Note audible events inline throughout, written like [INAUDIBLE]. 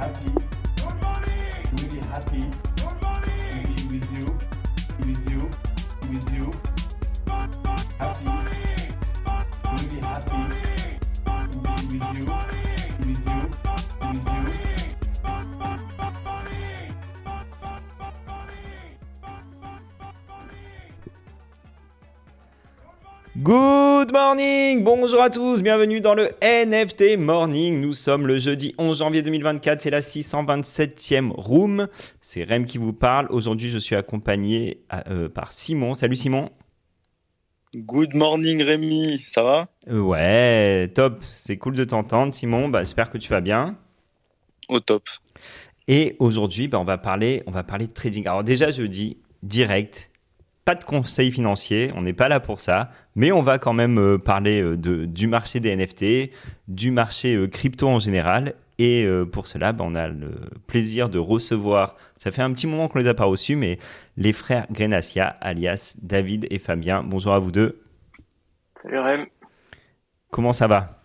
Thank you. Morning, bonjour à tous, bienvenue dans le NFT Morning. Nous sommes le jeudi 11 janvier 2024, c'est la 627e room. C'est Rem qui vous parle. Aujourd'hui, je suis accompagné euh, par Simon. Salut Simon. Good morning Rémi, ça va? Euh, ouais, top, c'est cool de t'entendre Simon. Bah, J'espère que tu vas bien. Au top. Et aujourd'hui, bah, on, va parler, on va parler de trading. Alors déjà, je dis direct, pas de conseils financiers, on n'est pas là pour ça, mais on va quand même euh, parler euh, de, du marché des NFT, du marché euh, crypto en général. Et pour cela, bah, on a le plaisir de recevoir, ça fait un petit moment qu'on ne les a pas reçus, mais les frères Grenacia, alias David et Fabien. Bonjour à vous deux. Salut Rem. Comment ça va?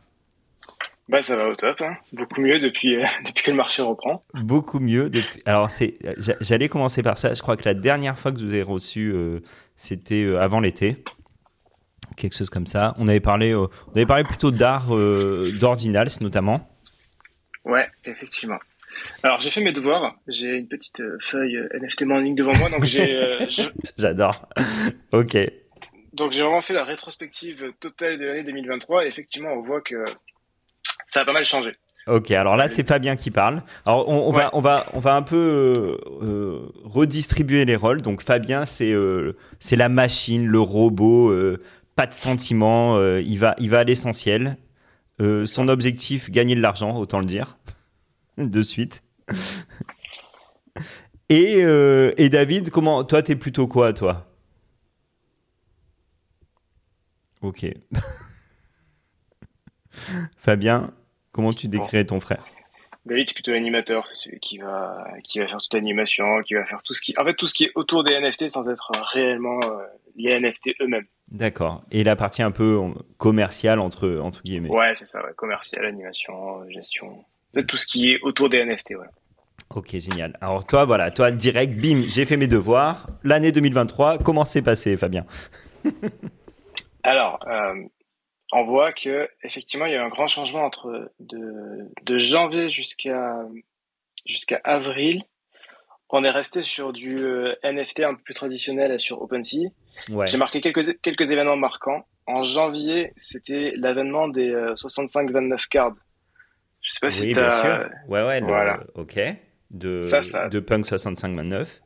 Bah ça va au top, hein. beaucoup mieux depuis, euh, [LAUGHS] depuis que le marché reprend. Beaucoup mieux. Depuis... Alors, c'est, j'a- j'allais commencer par ça. Je crois que la dernière fois que je vous ai reçu, euh, c'était euh, avant l'été. Quelque chose comme ça. On avait parlé, euh, on avait parlé plutôt d'art, euh, d'ordinals notamment. Ouais, effectivement. Alors j'ai fait mes devoirs, j'ai une petite feuille NFT Morning devant moi, donc j'ai euh, [LAUGHS] je- J'adore. ok. donc j'ai vraiment fait la rétrospective totale de l'année 2023 et effectivement on voit que ça a pas mal changé. Ok, alors là c'est Fabien qui parle. Alors on, on va on va on va un peu euh, euh, redistribuer les rôles. Donc Fabien c'est euh, c'est la machine, le robot, euh, pas de sentiments. euh, il va il va à l'essentiel. Euh, son objectif gagner de l'argent, autant le dire [LAUGHS] de suite. [LAUGHS] Et euh, et David, comment toi t'es plutôt quoi toi? Ok. [LAUGHS] Fabien, comment tu décrirais ton frère? David c'est plutôt l'animateur, c'est celui qui va qui va faire toute l'animation, qui va faire tout ce qui en fait tout ce qui est autour des NFT sans être réellement euh, les NFT eux-mêmes. D'accord. Et la partie un peu commerciale entre, entre guillemets. Ouais, c'est ça, ouais. commercial, animation, gestion, En fait, tout ce qui est autour des NFT, ouais. Ok, génial. Alors toi, voilà, toi, direct, bim, j'ai fait mes devoirs. L'année 2023, comment s'est passé, Fabien? [LAUGHS] Alors, euh, on voit que effectivement, il y a eu un grand changement entre de, de janvier jusqu'à jusqu'à avril. On est resté sur du euh, NFT un peu plus traditionnel sur OpenSea. Ouais. J'ai marqué quelques quelques événements marquants. En janvier, c'était l'avènement des 65-29 cards. Je sais pas si Oui, bien sûr. Ouais, ouais, le- Voilà. ok. De, Ça, ça- de Punk 6529.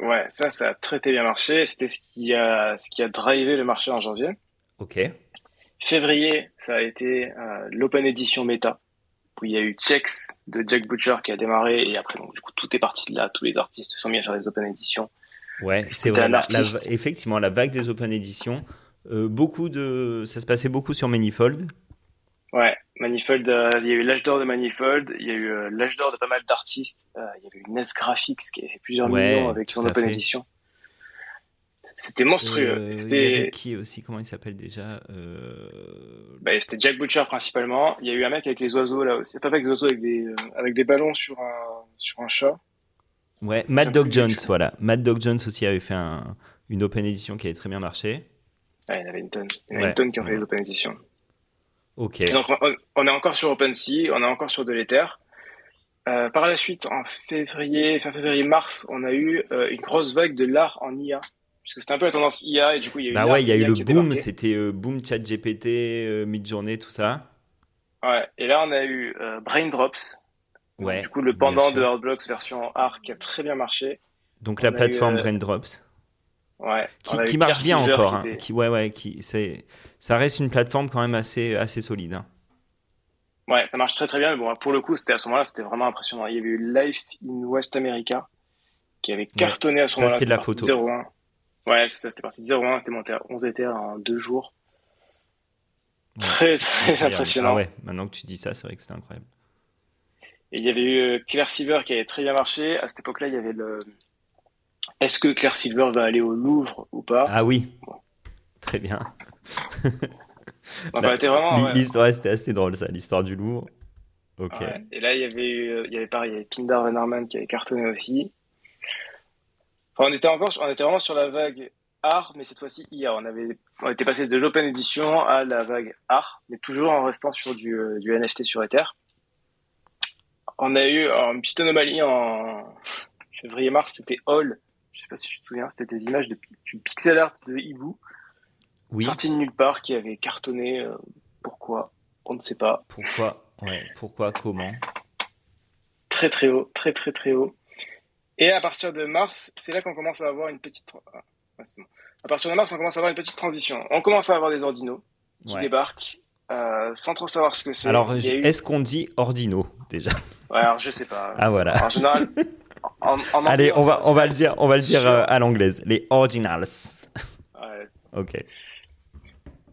Ouais, ça, ça a très très bien marché. C'était ce qui a ce qui a drivé le marché en janvier. Ok. Février, ça a été euh, l'Open Edition Meta, où il y a eu Checks de Jack Butcher qui a démarré, et après, donc, du coup, tout est parti de là. Tous les artistes se sont mis à faire des Open Editions. Ouais, c'est C'était vrai. la- la- effectivement, la vague des Open Editions, euh, beaucoup de, ça se passait beaucoup sur Manifold. Ouais, Manifold, euh, il y a eu l'âge d'or de Manifold, il y a eu l'âge d'or de pas mal d'artistes, il y avait eu NES Graphics qui avait fait plusieurs Ouais, millions avec son Open fait. Edition. C'était monstrueux. Euh, il y c'était avait qui aussi Comment il s'appelle déjà Euh, bah, c'était Jack Butcher principalement. Il y a eu un mec avec les oiseaux là aussi. Pas avec des oiseaux, avec des, euh, avec des ballons sur un, sur un chat. Ouais, Mad Dog Jones, voilà. Mad Dog Jones aussi avait fait un- une Open Edition qui avait très bien marché. Ouais, il y en avait une tonne. Il y en a Ouais. une tonne qui ont fait les Open Editions. Ok. Et donc, on, on est encore sur OpenSea, on est encore sur de l'Ether. Euh, par la suite, en février, fin février-mars, on a eu euh, une grosse vague de l'art en IA. Puisque c'était un peu la tendance IA, et du coup, il y a eu Bah ouais, il y a eu le boom, c'était euh, boom chat GPT, euh, mid-journée, tout ça. Ouais. Et là, on a eu euh, Braindrops. Donc, Ouais. du coup, le pendant de Heartblocks version qui a très bien marché. Donc on la a eu, plateforme euh, Braindrops, Ouais. qui, marche bien encore. qui hein, qui, ouais, ouais, qui, c'est, ça reste une plateforme quand même assez, assez solide. hein. Ouais, ça marche très très bien. Mais bon, pour le coup, c'était à ce moment-là, c'était vraiment impressionnant. Il y avait eu Life in West America qui avait cartonné à ce Ça, moment-là. c'est de la photo. de 0,1. Ouais, c'est ça, c'était parti de 0,1, c'était monté à 11 Ethers en deux jours. Ouais. Très très impressionnant. Ah ouais, maintenant que tu dis ça, c'est vrai que c'était incroyable. Et il y avait eu euh, Claire Silver qui avait très bien marché. À cette époque-là, il y avait le. Est-ce que Claire Silver va aller au Louvre ou pas? Ah oui, très bien. [LAUGHS] Donc, la- on était vraiment. L'hi- ouais. L'histoire, c'était assez drôle ça, l'histoire du Louvre. Ok. Ouais. Et là, il y avait, eu- il y avait pareil, il y avait Pindar Vennerman qui avait cartonné aussi. Enfin, on était encore, on était vraiment sur la vague art, mais cette fois-ci IA. On avait, on était passé de l'open edition à la vague art, mais toujours en restant sur du, euh, du NFT sur Ether. On a eu une petite anomalie en février-mars, c'était All. Je sais pas si tu te souviens, c'était des images de, du pixel art de Hibou, Oui. sorti de nulle part, qui avait cartonné. euh, pourquoi On ne sait pas. Pourquoi Ouais. Pourquoi Comment? Très très haut, très très très haut. Et à partir de mars, c'est là qu'on commence à avoir une petite. ah, bon. À partir de mars, on commence à avoir une petite transition. On commence à avoir des ordinaux qui Ouais. débarquent euh, sans trop savoir ce que c'est. Alors, eu- est-ce qu'on dit ordino déjà? Ouais, alors je sais pas. Ah voilà. En général, [LAUGHS] en, en Allez, on va, on va le dire, on va le dire euh, à l'anglaise. Les originals. Ouais. [LAUGHS] Ok.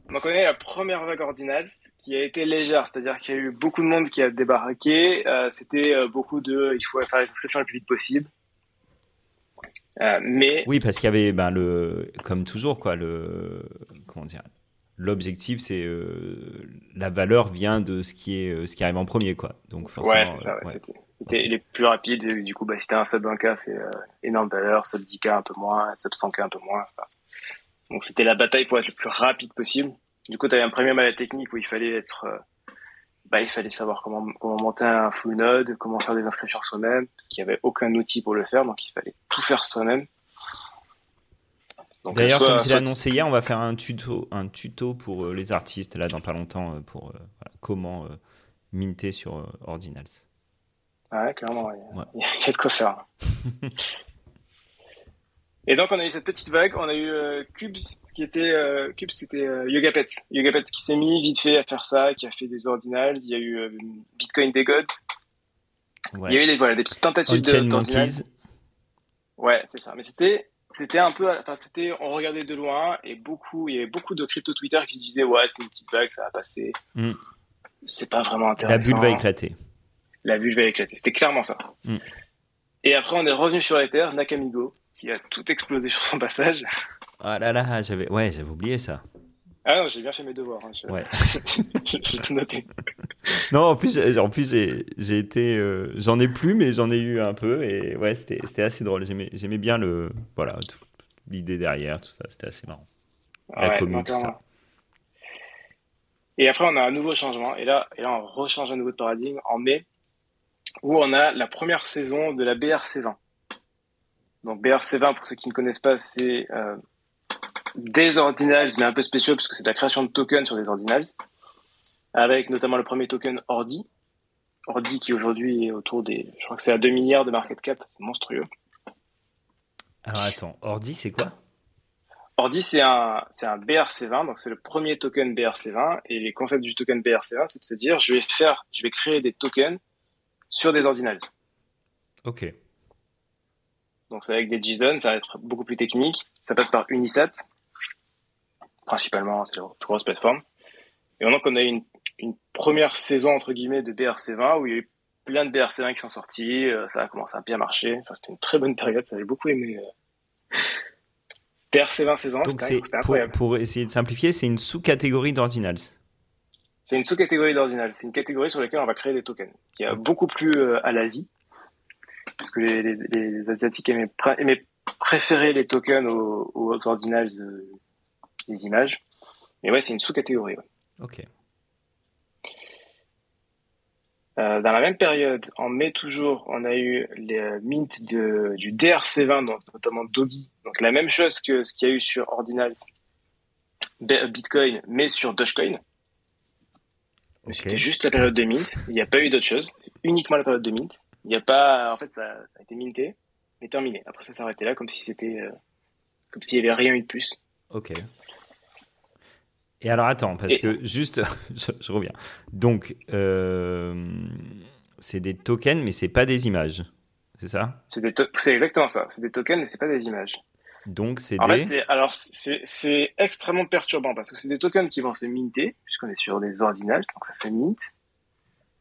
Donc on est la première vague ordinals qui a été légère, c'est-à-dire qu'il y a eu beaucoup de monde qui a débarqué. Euh, C'était beaucoup de, il faut faire les inscriptions le plus vite possible. Euh, mais Oui, parce qu'il y avait ben, le, comme toujours quoi, le, comment dire, l'objectif c'est euh, la valeur vient de ce qui est, euh, ce qui arrive en premier quoi. Donc forcément. Ouais, c'est ça. ouais. C'était, c'était les plus rapides. Du coup, bah, si t'as un sub 1K, c'est euh, énorme valeur. Sub 10K, un peu moins. Sub 100K, un peu moins. Enfin, donc, c'était la bataille pour être le plus rapide possible. Du coup, t'avais un premium à la technique où il fallait être, euh, bah, il fallait savoir comment, comment monter un full node, comment faire des inscriptions soi-même, parce qu'il y avait aucun outil pour le faire, donc il fallait tout faire soi-même. D'ailleurs, soit- comme tu l'as soit- annoncé hier, on va faire un tuto, un tuto pour euh, les artistes là dans pas longtemps euh, pour euh, voilà, comment euh, minter sur Ordinals. Ouais, clairement, ouais. Ouais. [LAUGHS] il y a de quoi faire. [LAUGHS] Et donc, on a eu cette petite vague. On a eu euh, Cubes, qui était euh, Cubes, c'était euh, Yoga Pets. Yoga Pets qui s'est mis vite fait à faire ça, qui a fait des ordinals. Il y a eu euh, Bitcoin des Gods. Il y a eu des, voilà, des petites tentatives de d'ordinals. monkeys. Ouais, c'est ça. Mais c'était, c'était un peu, enfin, c'était, on regardait de loin et beaucoup, il y avait beaucoup de crypto Twitter qui se disaient, ouais, c'est une petite vague, ça va passer. Mm. C'est pas vraiment La intéressant. bulle va éclater. La bulle va éclater. C'était clairement ça. Mm. Et après, on est revenu sur Ether, Nakamigo, qui a tout explosé sur son passage. Ah là là, j'avais, ouais, j'avais oublié ça. Ah non, j'ai bien fait mes devoirs. hein, je- Ouais. [LAUGHS] j'ai tout noté. [LAUGHS] Non, en plus, en plus, j'ai, été, euh, j'en ai plus, mais j'en ai eu un peu, et ouais, c'était, assez drôle. J'aimais, bien le, voilà, l'idée derrière, tout ça, c'était assez marrant. La Ouais, commune, tout ça. Et après, on a un nouveau changement. Et là, et là, on rechange un nouveau paradigme en mai, où on a la première saison de la BRC20. Donc, BRC20, pour ceux qui ne connaissent pas, c'est euh, des ordinals, mais un peu spéciaux, parce que c'est la création de tokens sur des ordinals, avec notamment le premier token Ordi. Ordi qui aujourd'hui est autour des, je crois que c'est à 2 milliards de market cap, c'est monstrueux. Alors attends, Ordi, c'est quoi? Ordi, c'est un, c'est un BRC20, donc c'est le premier token BRC20. Et les concepts du token BRC20, c'est de se dire, je vais faire, je vais créer des tokens sur des ordinals. Ok. Donc c'est avec des JSON, ça va être beaucoup plus technique. Ça passe par Unisat, principalement, c'est la plus grosse plateforme. Et donc on a eu une, une première saison entre guillemets de BRC20 où il y a eu plein de BRC20 qui sont sortis. euh, Ça a commencé à bien marcher. Enfin, c'était une très bonne période. Ça avait beaucoup aimé. euh, BRC20 saison, Donc c'était pour, pour essayer de simplifier, c'est une sous-catégorie d'Ordinals. C'est une sous-catégorie d'ordinal. C'est une catégorie sur laquelle on va créer des tokens, qui est beaucoup plus euh, à l'Asie, parce que les, les, les Asiatiques aimaient, pr- aimaient préférer les tokens aux, aux ordinals euh, des images. Mais ouais, c'est une sous-catégorie. ouais. Ok. Euh, dans la même période, en mai toujours, on a eu les euh, mints de, du DRC20, donc notamment Doggy. Donc la même chose que ce qu'il y a eu sur Ordinals, Bitcoin, mais sur Dogecoin. C'était juste la période de mint. Il n'y a pas eu d'autre chose. C'est uniquement la période de mint. Il n'y a pas, en fait, ça, ça a été minté, mais terminé. Après, ça s'arrêtait là, comme si c'était, euh, comme s'il n'y avait rien eu de plus. Ok. Et alors attends, parce Et- que juste, [LAUGHS] je, je reviens. Donc, euh, c'est des tokens, mais c'est pas des images. C'est ça? C'est to- exactement ça. C'est des tokens, mais c'est pas des images. Donc, c'est des. alors, c'est, c'est extrêmement perturbant parce que c'est des tokens qui vont se minter, puisqu'on est sur des ordinals, donc ça se mint.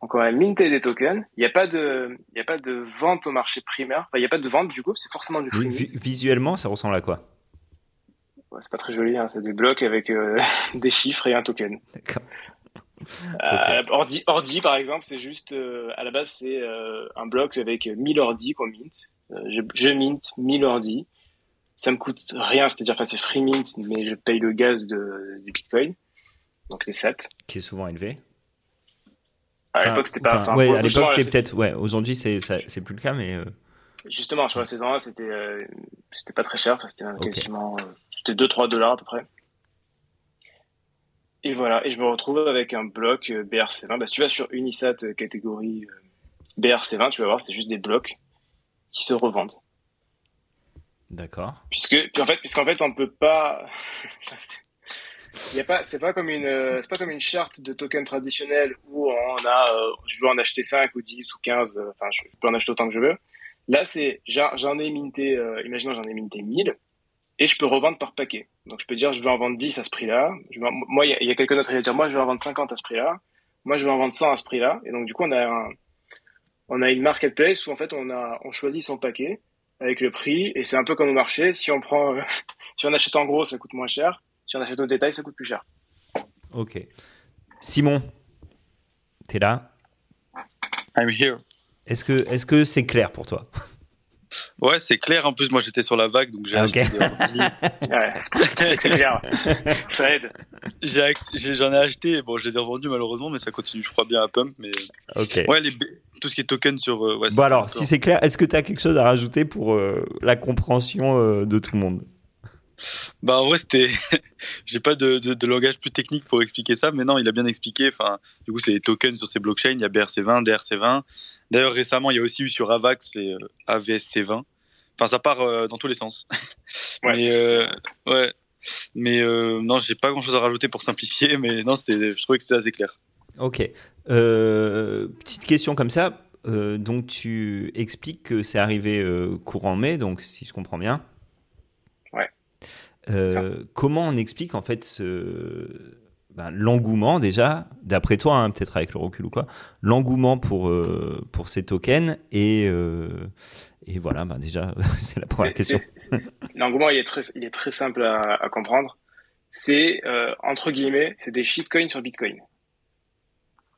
Donc, on va minter des tokens. Il n'y a pas de, il n'y a pas de vente au marché primaire. Enfin, il n'y a pas de vente, du coup, c'est forcément du free mint. visuellement, ça ressemble à quoi? Ouais, c'est pas très joli, hein. C'est des blocs avec euh, [LAUGHS] des chiffres et un token. D'accord. Euh, ordi, ordi, par exemple, c'est juste, euh, à la base, c'est un bloc avec 1000 ordi qu'on mint. Je, je mint 1000 ordi. Ça me coûte rien, c'est-à-dire, enfin, c'est free mint, mais je paye le gaz de, du Bitcoin. Donc les 7. Qui est souvent élevé. À l'époque, c'était pas. enfin, ouais, à l'époque, c'était peut-être. Ouais, aujourd'hui, c'est plus le cas, mais. euh, Justement, sur la saison 1, c'était euh, c'était pas très cher, enfin, c'était quasiment euh, c'était 2-3 dollars à peu près. Et voilà, et je me retrouve avec un bloc euh, BRC20. Bah, si tu vas sur Unisat catégorie euh, BRC20, tu vas voir, c'est juste des blocs qui se revendent. D'accord. Puisque, puis en fait, puisqu'en fait, on peut pas. [LAUGHS] Y a pas, c'est pas comme une, euh, c'est pas comme une charte de token traditionnel où on a, euh, je veux en acheter 5 ou 10 ou 15, euh, enfin, je peux en acheter autant que je veux. Là, c'est, j'en ai minté, imaginons, j'en ai minté 1000 et je peux revendre par paquet. Donc, je peux dire, je vais en vendre 10 à ce prix-là. Moi, il y a, quelqu'un d'autre qui va dire, moi, je vais en vendre 50 à ce prix-là. Moi, je vais en vendre 100 à ce prix-là. Et donc, du coup, on a on a une marketplace où, en fait, on a, on choisit son paquet avec le prix et c'est un peu comme au marché. Si on prend, [LAUGHS] si on achète en gros, ça coûte moins cher. Si on achète au détail, ça coûte plus cher. Ok. Simon, t'es là? I'm here. Est-ce que est-ce que c'est clair pour toi? Ouais, c'est clair. En plus, moi, j'étais sur la vague, donc j'ai Ah, ok. acheté. Ouais, J'en ai acheté. Bon, je les ai revendus malheureusement, mais ça continue, je crois, bien à pump. Mais Ok. ouais, les, tout ce qui est token sur. euh, ouais, Bon alors, si c'est clair, est-ce que tu as quelque chose à rajouter pour euh, la compréhension euh, de tout le monde? Bah en vrai c'était, [LAUGHS] j'ai pas de, de, de langage plus technique pour expliquer ça, mais non il a bien expliqué. Enfin du coup c'est les tokens sur ces blockchains, il y a BRC20, DRC20. D'ailleurs récemment il y a aussi eu sur Avax les euh, AVSC20. Enfin ça part euh, dans tous les sens. Ouais, mais euh, ouais, mais euh, non j'ai pas grand chose à rajouter pour simplifier, mais non c'était, je trouvais que c'était assez clair. Ok. Euh, petite question comme ça. Euh, donc tu expliques que c'est arrivé euh, courant mai, donc si je comprends bien. Euh, comment on explique en fait ce ben, l'engouement déjà, d'après toi, hein, peut-être avec le recul ou quoi, l'engouement pour euh, pour ces tokens et euh, et voilà, ben déjà [LAUGHS] c'est la première question. L'engouement, il est très, il est très simple à, à comprendre. C'est, euh, entre guillemets, c'est des shitcoins sur Bitcoin.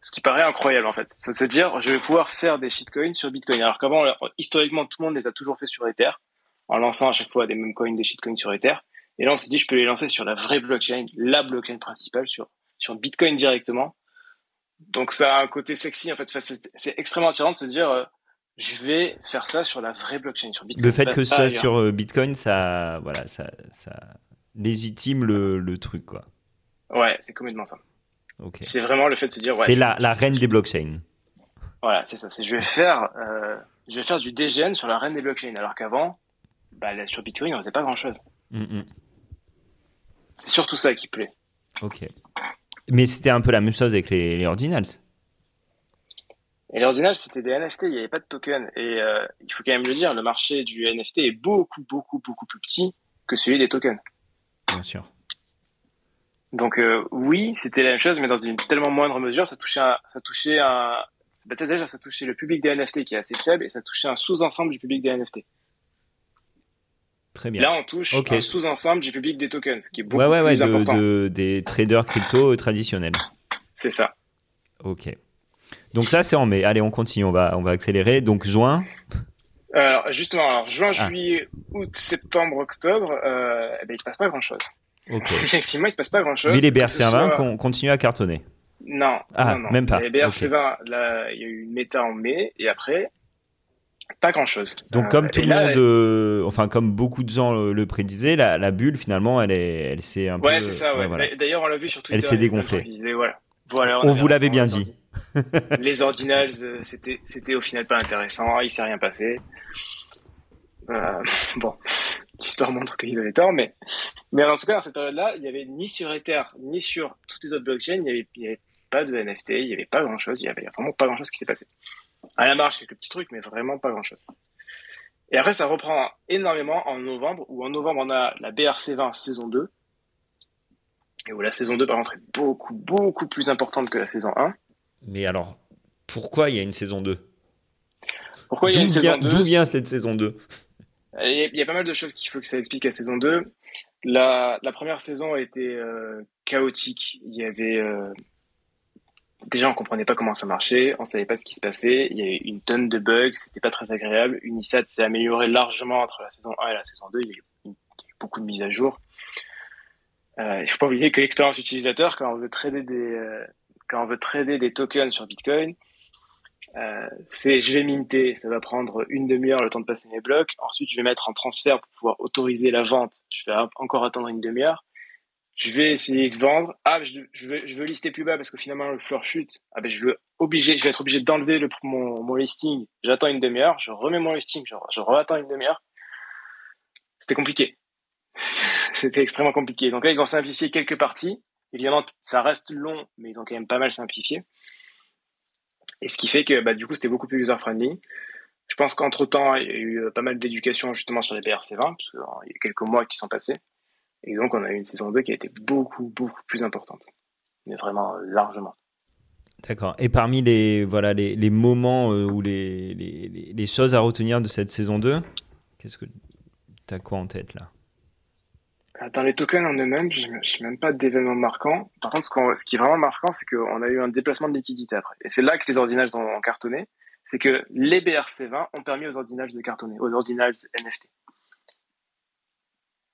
Ce qui paraît incroyable, en fait. C'est se dire, je vais pouvoir faire des shitcoins sur Bitcoin. Alors qu'avant, historiquement, tout le monde les a toujours fait sur Ether, en lançant à chaque fois des mêmes coins, des shitcoins sur Ether. Et là, on s'est dit, je peux les lancer sur la vraie blockchain, la blockchain principale, sur, sur Bitcoin directement. Donc, ça a un côté sexy, en fait. Enfin, C'est extrêmement attirant de se dire, euh, je vais faire ça sur la vraie blockchain, sur Bitcoin. Le fait Pas- que ce soit sur euh, Bitcoin, ça voilà, ça ça légitime le, le truc quoi. Ouais, c'est complètement ça. C'est vraiment le fait de se dire, ouais, C'est la, la reine des blockchains. voilà, c'est ça. Je vais faire, euh, je vais faire du DGN sur la reine des blockchains, alors qu'avant, bah, sur Bitcoin, on faisait pas grand chose. Mm, mm. C'est surtout ça qui plaît. Ok. Mais c'était un peu la même chose avec les, les ordinals. Et l'ordinal, c'était des NFT, il n'y avait pas de token. Et euh, il faut quand même le dire, le marché du NFT est beaucoup, beaucoup, beaucoup plus petit que celui des tokens. Bien sûr. Donc euh, oui, c'était la même chose, mais dans une tellement moindre mesure, ça touchait un, ça touchait un, bah, déjà ça touchait le public des NFT qui est assez faible, et ça touchait un sous-ensemble du public des NFT. Très bien. Là, on touche Ok. un sous-ensemble du public des tokens, ce qui est beaucoup ouais, ouais, ouais, plus de, important. de- des traders crypto [LAUGHS] traditionnels. C'est ça. Ok. Donc ça, c'est en mai. Allez, on continue, on va, on va accélérer. Donc juin. Alors justement, alors juin, Ah. juillet, août, septembre, octobre, euh, eh ben, il se passe pas grand-chose. Ok. [LAUGHS] Effectivement, il se passe pas grand-chose. Mais les Que ce BRC20 soit- con- continuent à cartonner. Non, Ah, non, non. même pas. Les BRC20, là, il y a eu une méta en mai, et après, pas grand-chose. Donc Euh, comme tout le là, monde, euh, enfin comme beaucoup de gens le, le prédisaient, la, la bulle finalement, elle est, elle s'est un peu. Ouais, c'est ça, ouais. voilà. D'ailleurs, on l'a vu sur Twitter. Elle s'est dégonflée. voilà. Voilà, On avait vous l'avait bien dit. [LAUGHS] Les ordinals, euh, c'était, c'était au final pas intéressant, il s'est rien passé. Euh, [LAUGHS] bon, l'histoire montre qu'ils avaient tort, mais, mais en tout cas, dans cette période-là, il y avait ni sur Ether, ni sur toutes les autres blockchains, il y avait, avait pas de NFT, il y avait pas grand-chose, il y avait vraiment pas grand-chose qui s'est passé. À la marge, quelques petits trucs, mais vraiment pas grand-chose. Et après, ça reprend énormément en novembre, où en novembre, on a la BRC20 saison 2, et où la saison 2, par contre, est beaucoup, beaucoup plus importante que la saison 1. Mais alors, pourquoi il y a une saison 2 Pourquoi il y a D'où une saison vient, 2 d'où vient cette saison 2 Il y, a, il y a pas mal de choses qu'il faut que ça explique la saison 2. La, la première saison a été euh, chaotique. Il y avait, euh, déjà, on comprenait pas comment ça marchait, on savait pas ce qui se passait, il y avait une tonne de bugs, c'était pas très agréable. Unisat s'est amélioré largement entre la saison 1 et la saison 2, il y a eu, beaucoup de mises à jour. Euh, il faut pas oublier que l'expérience utilisateur, quand on veut trader des, euh, quand on veut trader des tokens sur Bitcoin, euh, c'est je vais minter, ça va prendre une demi-heure le temps de passer mes blocs. Ensuite, je vais mettre en transfert pour pouvoir autoriser la vente. Je vais encore attendre une demi-heure je vais essayer de vendre. Ah, je, veux, je veux lister plus bas parce que finalement le floor chute. Ah ben je veux obligé, je vais être obligé d'enlever le mon, mon listing. J'attends une demi-heure, je remets mon listing, je, je re-attends une demi-heure. C'était compliqué. [LAUGHS] C'était extrêmement compliqué. Donc là, ils ont simplifié quelques parties. Évidemment, ça reste long, mais ils ont quand même pas mal simplifié. Et ce qui fait que bah, du coup, c'était beaucoup plus user-friendly. Je pense qu'entre temps, il y a eu euh, pas mal d'éducation justement sur les BRC20, parce qu'il y a quelques mois qui sont passés. Et donc, on a eu une saison 2 qui a été beaucoup, beaucoup plus importante. Mais vraiment largement. D'accord. Et parmi les, voilà, les, les moments euh, ou les, les, les, choses à retenir de cette saison 2, qu'est-ce que tu as quoi en tête là? Dans les tokens en eux-mêmes, je n'ai même pas d'événements marquants. Par contre, ce, ce, qui est vraiment marquant, c'est qu'on a eu un déplacement de liquidité après. Et c'est là que les ordinals ont cartonné. C'est que les BRC20 ont permis aux ordinals de cartonner, aux ordinals NFT.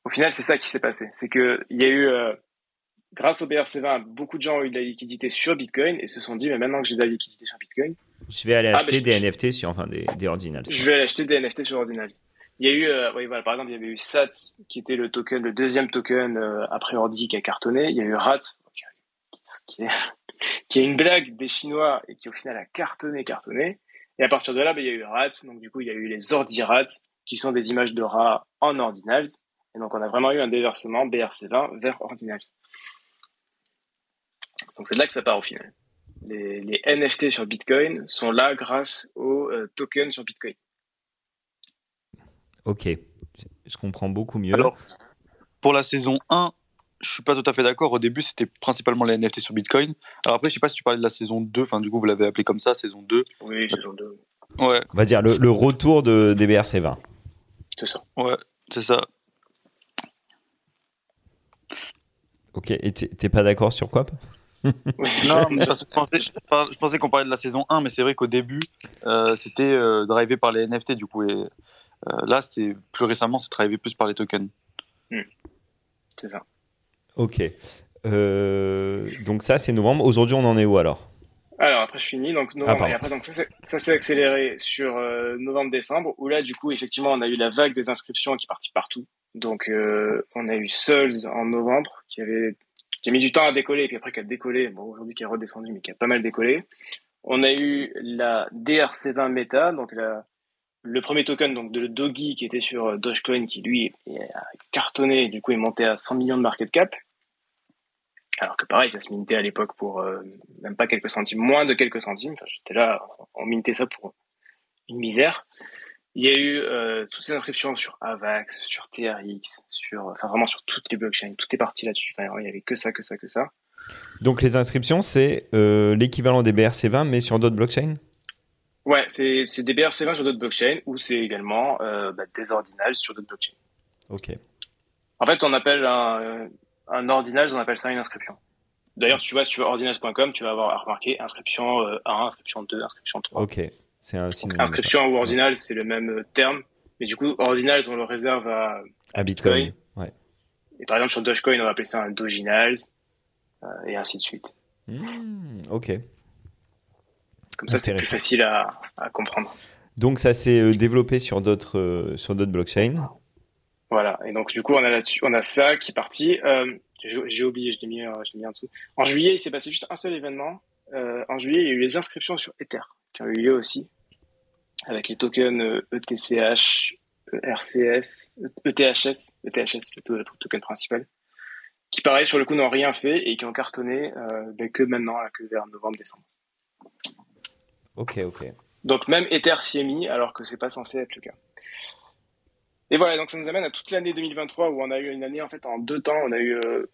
Au final, c'est ça qui s'est passé. C'est qu'il y a eu, euh, grâce au BRC20, beaucoup de gens ont eu de la liquidité sur Bitcoin et se sont dit, mais maintenant que j'ai de la liquidité sur Bitcoin. Je vais aller ah, acheter des NFT sur, enfin, des, des ordinals. Je vais aller acheter des NFT sur ordinals. Il y a eu, euh, oui, voilà, par exemple, il y avait eu SATS, qui était le token, le deuxième token euh, après Ordi qui a cartonné. Il y a eu RATS, qui, est, [LAUGHS] qui est une blague des Chinois et qui au final a cartonné, cartonné. Et à partir de là, ben, il y a eu RATS, donc du coup, il y a eu les Ordi RATS, qui sont des images de rats en ordinals. Et donc, on a vraiment eu un déversement BRC20 vers Ordinals. Donc, c'est de là que ça part au final. Les, NFT sur Bitcoin sont là grâce aux euh, tokens sur Bitcoin. Ok, je comprends beaucoup mieux. Alors, pour la saison 1, je suis pas tout à fait d'accord. Au début, c'était principalement les NFT sur Bitcoin. Alors après, je sais pas si tu parlais de la saison 2, enfin du coup, vous l'avez appelé comme ça, saison 2. Oui, saison 2. Ouais. On va dire le, le retour de, des BRC20. C'est ça. Ouais, c'est ça. Ok, et t'es pas d'accord sur quoi [LAUGHS] non, je pensais, qu'on parlait de la saison 1, mais c'est vrai qu'au début, euh, c'était euh, drivé par les NFT, du coup. Et euh, là, c'est plus récemment, c'est drivé plus par les tokens. Hmm. C'est ça. Ok. donc, ça, c'est novembre. Aujourd'hui, on en est où alors? Alors après je finis donc novembre ah, et après donc ça s'est accéléré sur novembre-décembre où là du coup effectivement on a eu la vague des inscriptions qui est partie partout donc, euh, on a eu Souls en novembre, qui avait qui a mis du temps à décoller, et puis après qui a décollé, bon, aujourd'hui qui est redescendu, mais qui a pas mal décollé. On a eu la DRC20 Meta, donc la, le premier token donc de Doggy qui était sur euh, Dogecoin, qui lui a cartonné, du coup est monté à 100 millions de market cap. Alors que pareil, ça se mintait à l'époque pour euh, même pas quelques centimes, moins de quelques centimes. Enfin, J'étais là, on mintait ça pour une misère. Il y a eu euh, toutes ces inscriptions sur AVAX, sur TRX, sur, enfin vraiment sur toutes les blockchains. Tout est parti là-dessus. Enfin, il y avait que ça, que ça, que ça. Donc les inscriptions, c'est euh, l'équivalent des BRC20, mais sur d'autres blockchains? Ouais, c'est des BRC20 sur d'autres blockchains ou c'est également euh, bah, des ordinals sur d'autres blockchains. Ok. En fait, on appelle un, un ordinal, on appelle ça une inscription. D'ailleurs, si tu vois, si tu vas ordinals.com, tu vas avoir remarqué inscription 1, inscription 2, inscription 3. Ok. C'est un inscription ou ordinal, c'est le même euh, terme. Mais du coup, ordinals, on le réserve à, à Bitcoin. Ouais. Et par exemple, sur Dogecoin, on va appeler ça un Doginals, euh, et ainsi de suite. Hmm, ok. Comme ça, c'est plus facile à, à, comprendre. Donc, ça s'est euh, développé sur d'autres sur d'autres blockchains. Voilà. Et donc, du coup, on a là-dessus, on a ça qui est parti. J'ai oublié, je l'ai mis, mis en dessous. En juillet, il s'est passé juste un seul événement. en juillet, il y a eu les inscriptions sur Ether qui ont eu lieu aussi, avec les tokens ETCH, RCS, ETHS, ETHS le token principal, qui pareil sur le coup n'ont rien fait et qui ont cartonné euh, ben, que maintenant, que vers novembre-décembre. Ok, ok. Donc même Ether s'y est mis alors que c'est pas censé être le cas. Et voilà, donc ça nous amène à toute l'année 2023 où on a eu une année en fait en deux temps. On a eu, euh,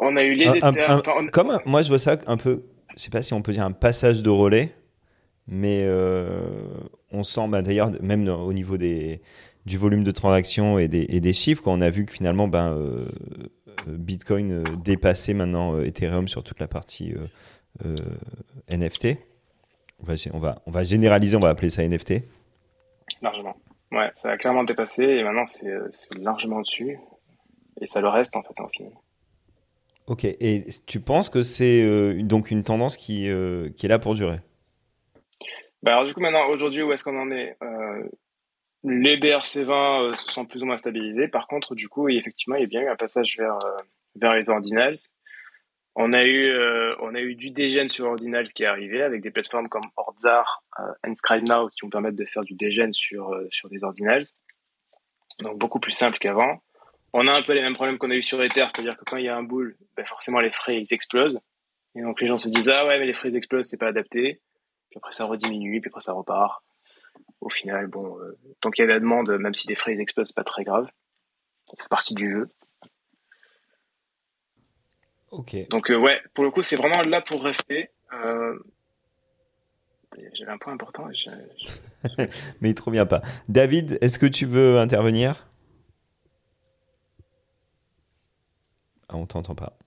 on a eu les Ethers. Comme moi je vois ça un peu, je sais pas si on peut dire un passage de relais mais euh, on sent, bah, d'ailleurs, même au niveau des, du volume de transactions et des, et des chiffres, quand on a vu que finalement, ben, euh, Bitcoin euh, dépassait maintenant Ethereum sur toute la partie NFT. On va, on, va, on va généraliser, on va appeler ça NFT. Largement. Ouais, ça a clairement dépassé et maintenant c'est largement dessus. Et ça le reste en fait en final. Ok, et tu penses que c'est donc une tendance qui, qui est là pour durer? Bah alors du coup maintenant aujourd'hui où est-ce qu'on en est? Euh, Les BRC20 euh, se sont plus ou moins stabilisés. Par contre du coup effectivement il y a bien eu un passage vers euh, vers les ordinals. On a eu on a eu du dégène sur ordinals qui est arrivé avec des plateformes comme Ordzar, Inscribe Now qui vont permettre de faire du dégène sur sur des ordinals. Donc beaucoup plus simple qu'avant. On a un peu les mêmes problèmes qu'on a eu sur Ether, c'est-à-dire que quand il y a un boule, ben forcément les frais ils explosent. Et donc les gens se disent ah ouais mais les frais ils explosent, c'est pas adapté puis après ça rediminue, puis après ça repart. Au final, bon, euh, tant qu'il y a de la demande, même si les frais explosent, c'est pas très grave. Ça fait partie du jeu. Ok. Donc euh, ouais, pour le coup, c'est vraiment là pour rester. Euh, j'avais un point important. [LAUGHS] Mais il te revient pas. David, est-ce que tu veux intervenir? Ah, on t'entend pas.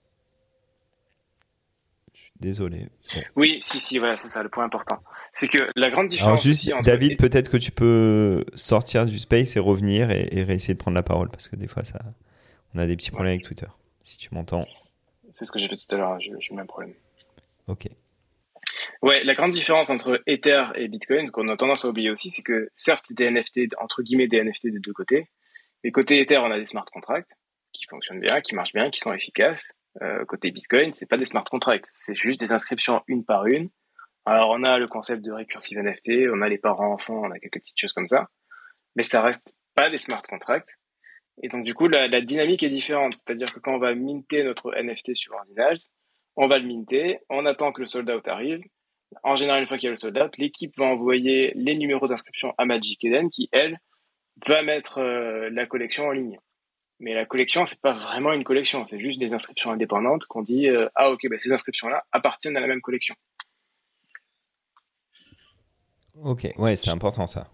Désolé. Oui, si, si, voilà, c'est ça le point important. C'est que la grande différence. Alors juste, David, peut-être que tu peux sortir du space et revenir et, réessayer de prendre la parole parce que des fois, ça, on a des petits problèmes avec Twitter. Si tu m'entends. C'est ce que j'ai fait tout à l'heure, hein, j'ai le même problème. Ok. Ouais, la grande différence entre Ether et Bitcoin, qu'on a tendance à oublier aussi, c'est que certes, c'est des NFT, entre guillemets, des NFT de deux côtés. Mais côté Ether, on a des smart contracts qui fonctionnent bien, qui marchent bien, qui sont efficaces. Euh, côté Bitcoin, c'est pas des smart contracts, c'est juste des inscriptions une par une. Alors on a le concept de recursive NFT, on a les parents-enfants, on a quelques petites choses comme ça, mais ça reste pas des smart contracts. Et donc du coup la, la dynamique est différente, c'est-à-dire que quand on va minter notre NFT sur Ordinals, on va le minter, on attend que le sold out arrive. En général, une fois qu'il y a le sold out, l'équipe va envoyer les numéros d'inscription à Magic Eden qui, elle, va mettre euh, la collection en ligne. Mais la collection, c'est pas vraiment une collection, c'est juste des inscriptions indépendantes qu'on dit euh, ah ok, bah, ces inscriptions-là appartiennent à la même collection. Ok, ouais, c'est important ça.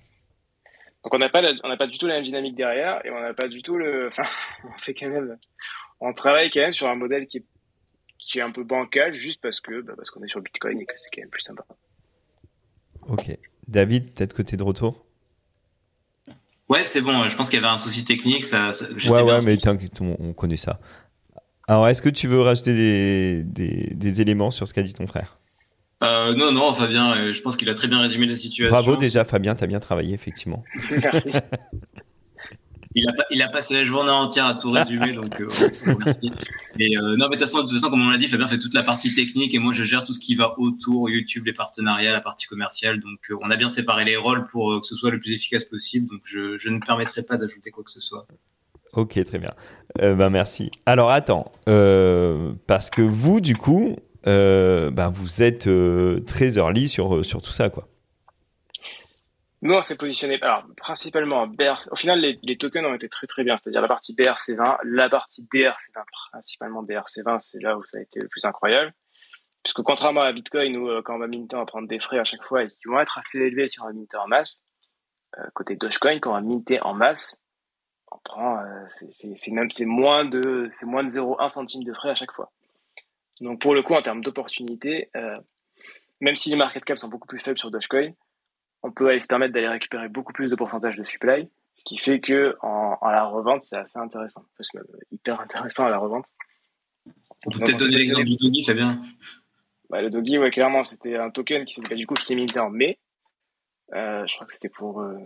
Donc on n'a pas, on n'a pas du tout la même dynamique derrière et on n'a pas du tout le, [LAUGHS] enfin, on fait quand même, on travaille quand même sur un modèle qui est, qui est un peu bancal juste parce que, bah, parce qu'on est sur Bitcoin et que c'est quand même plus sympa. Ok, David, peut-être que tu es de retour? Ouais, c'est bon. Je pense qu'il y avait un souci technique. Ça, ouais, ouais, mais t'inquiète, on, connaît ça. Alors, est-ce que tu veux rajouter des, des, des éléments sur ce qu'a dit ton frère? Euh, non, non, Fabien, euh, je pense qu'il a très bien résumé la situation. Bravo déjà, Fabien, t'as bien travaillé, effectivement. Merci. [LAUGHS] Il a, il a passé la journée entière à tout résumer, [LAUGHS] donc euh, merci. Et, euh, non, mais de toute, façon, de toute façon, comme on l'a dit, Fabien fait toute la partie technique et moi je gère tout ce qui va autour, YouTube, les partenariats, la partie commerciale. Donc euh, on a bien séparé les rôles pour que ce soit le plus efficace possible. Donc je, je ne permettrai pas d'ajouter quoi que ce soit. Ok, très bien. ben merci. Alors attends, parce que vous, du coup, ben, vous êtes très early sur, sur tout ça, quoi. Nous, on s'est positionné, alors, principalement, BRC, au final, les, tokens ont été très très bien, c'est-à-dire la partie BRC20, la partie DRC20, principalement DRC20, c'est là où ça a été le plus incroyable. Puisque contrairement à Bitcoin, où euh, quand on va minter, on va prendre des frais à chaque fois et qui vont être assez élevés si on va minter en masse, euh, côté Dogecoin, quand on va minter en masse, on prend, euh, c'est même, moins de, de 0,1 centime de frais à chaque fois. Donc, pour le coup, en termes d'opportunité, euh, même si les market caps sont beaucoup plus faibles sur Dogecoin, on peut aller se permettre d'aller récupérer beaucoup plus de pourcentage de supply, ce qui fait que en, la revente, c'est assez intéressant, parce que hyper intéressant à la revente. On peut peut-être donner l'exemple du Doggy, Fabien. Bah, le Doggy, ouais, clairement, c'était un token qui s'est du coup qui s'est minté en mai. Euh, je crois que c'était pour, euh,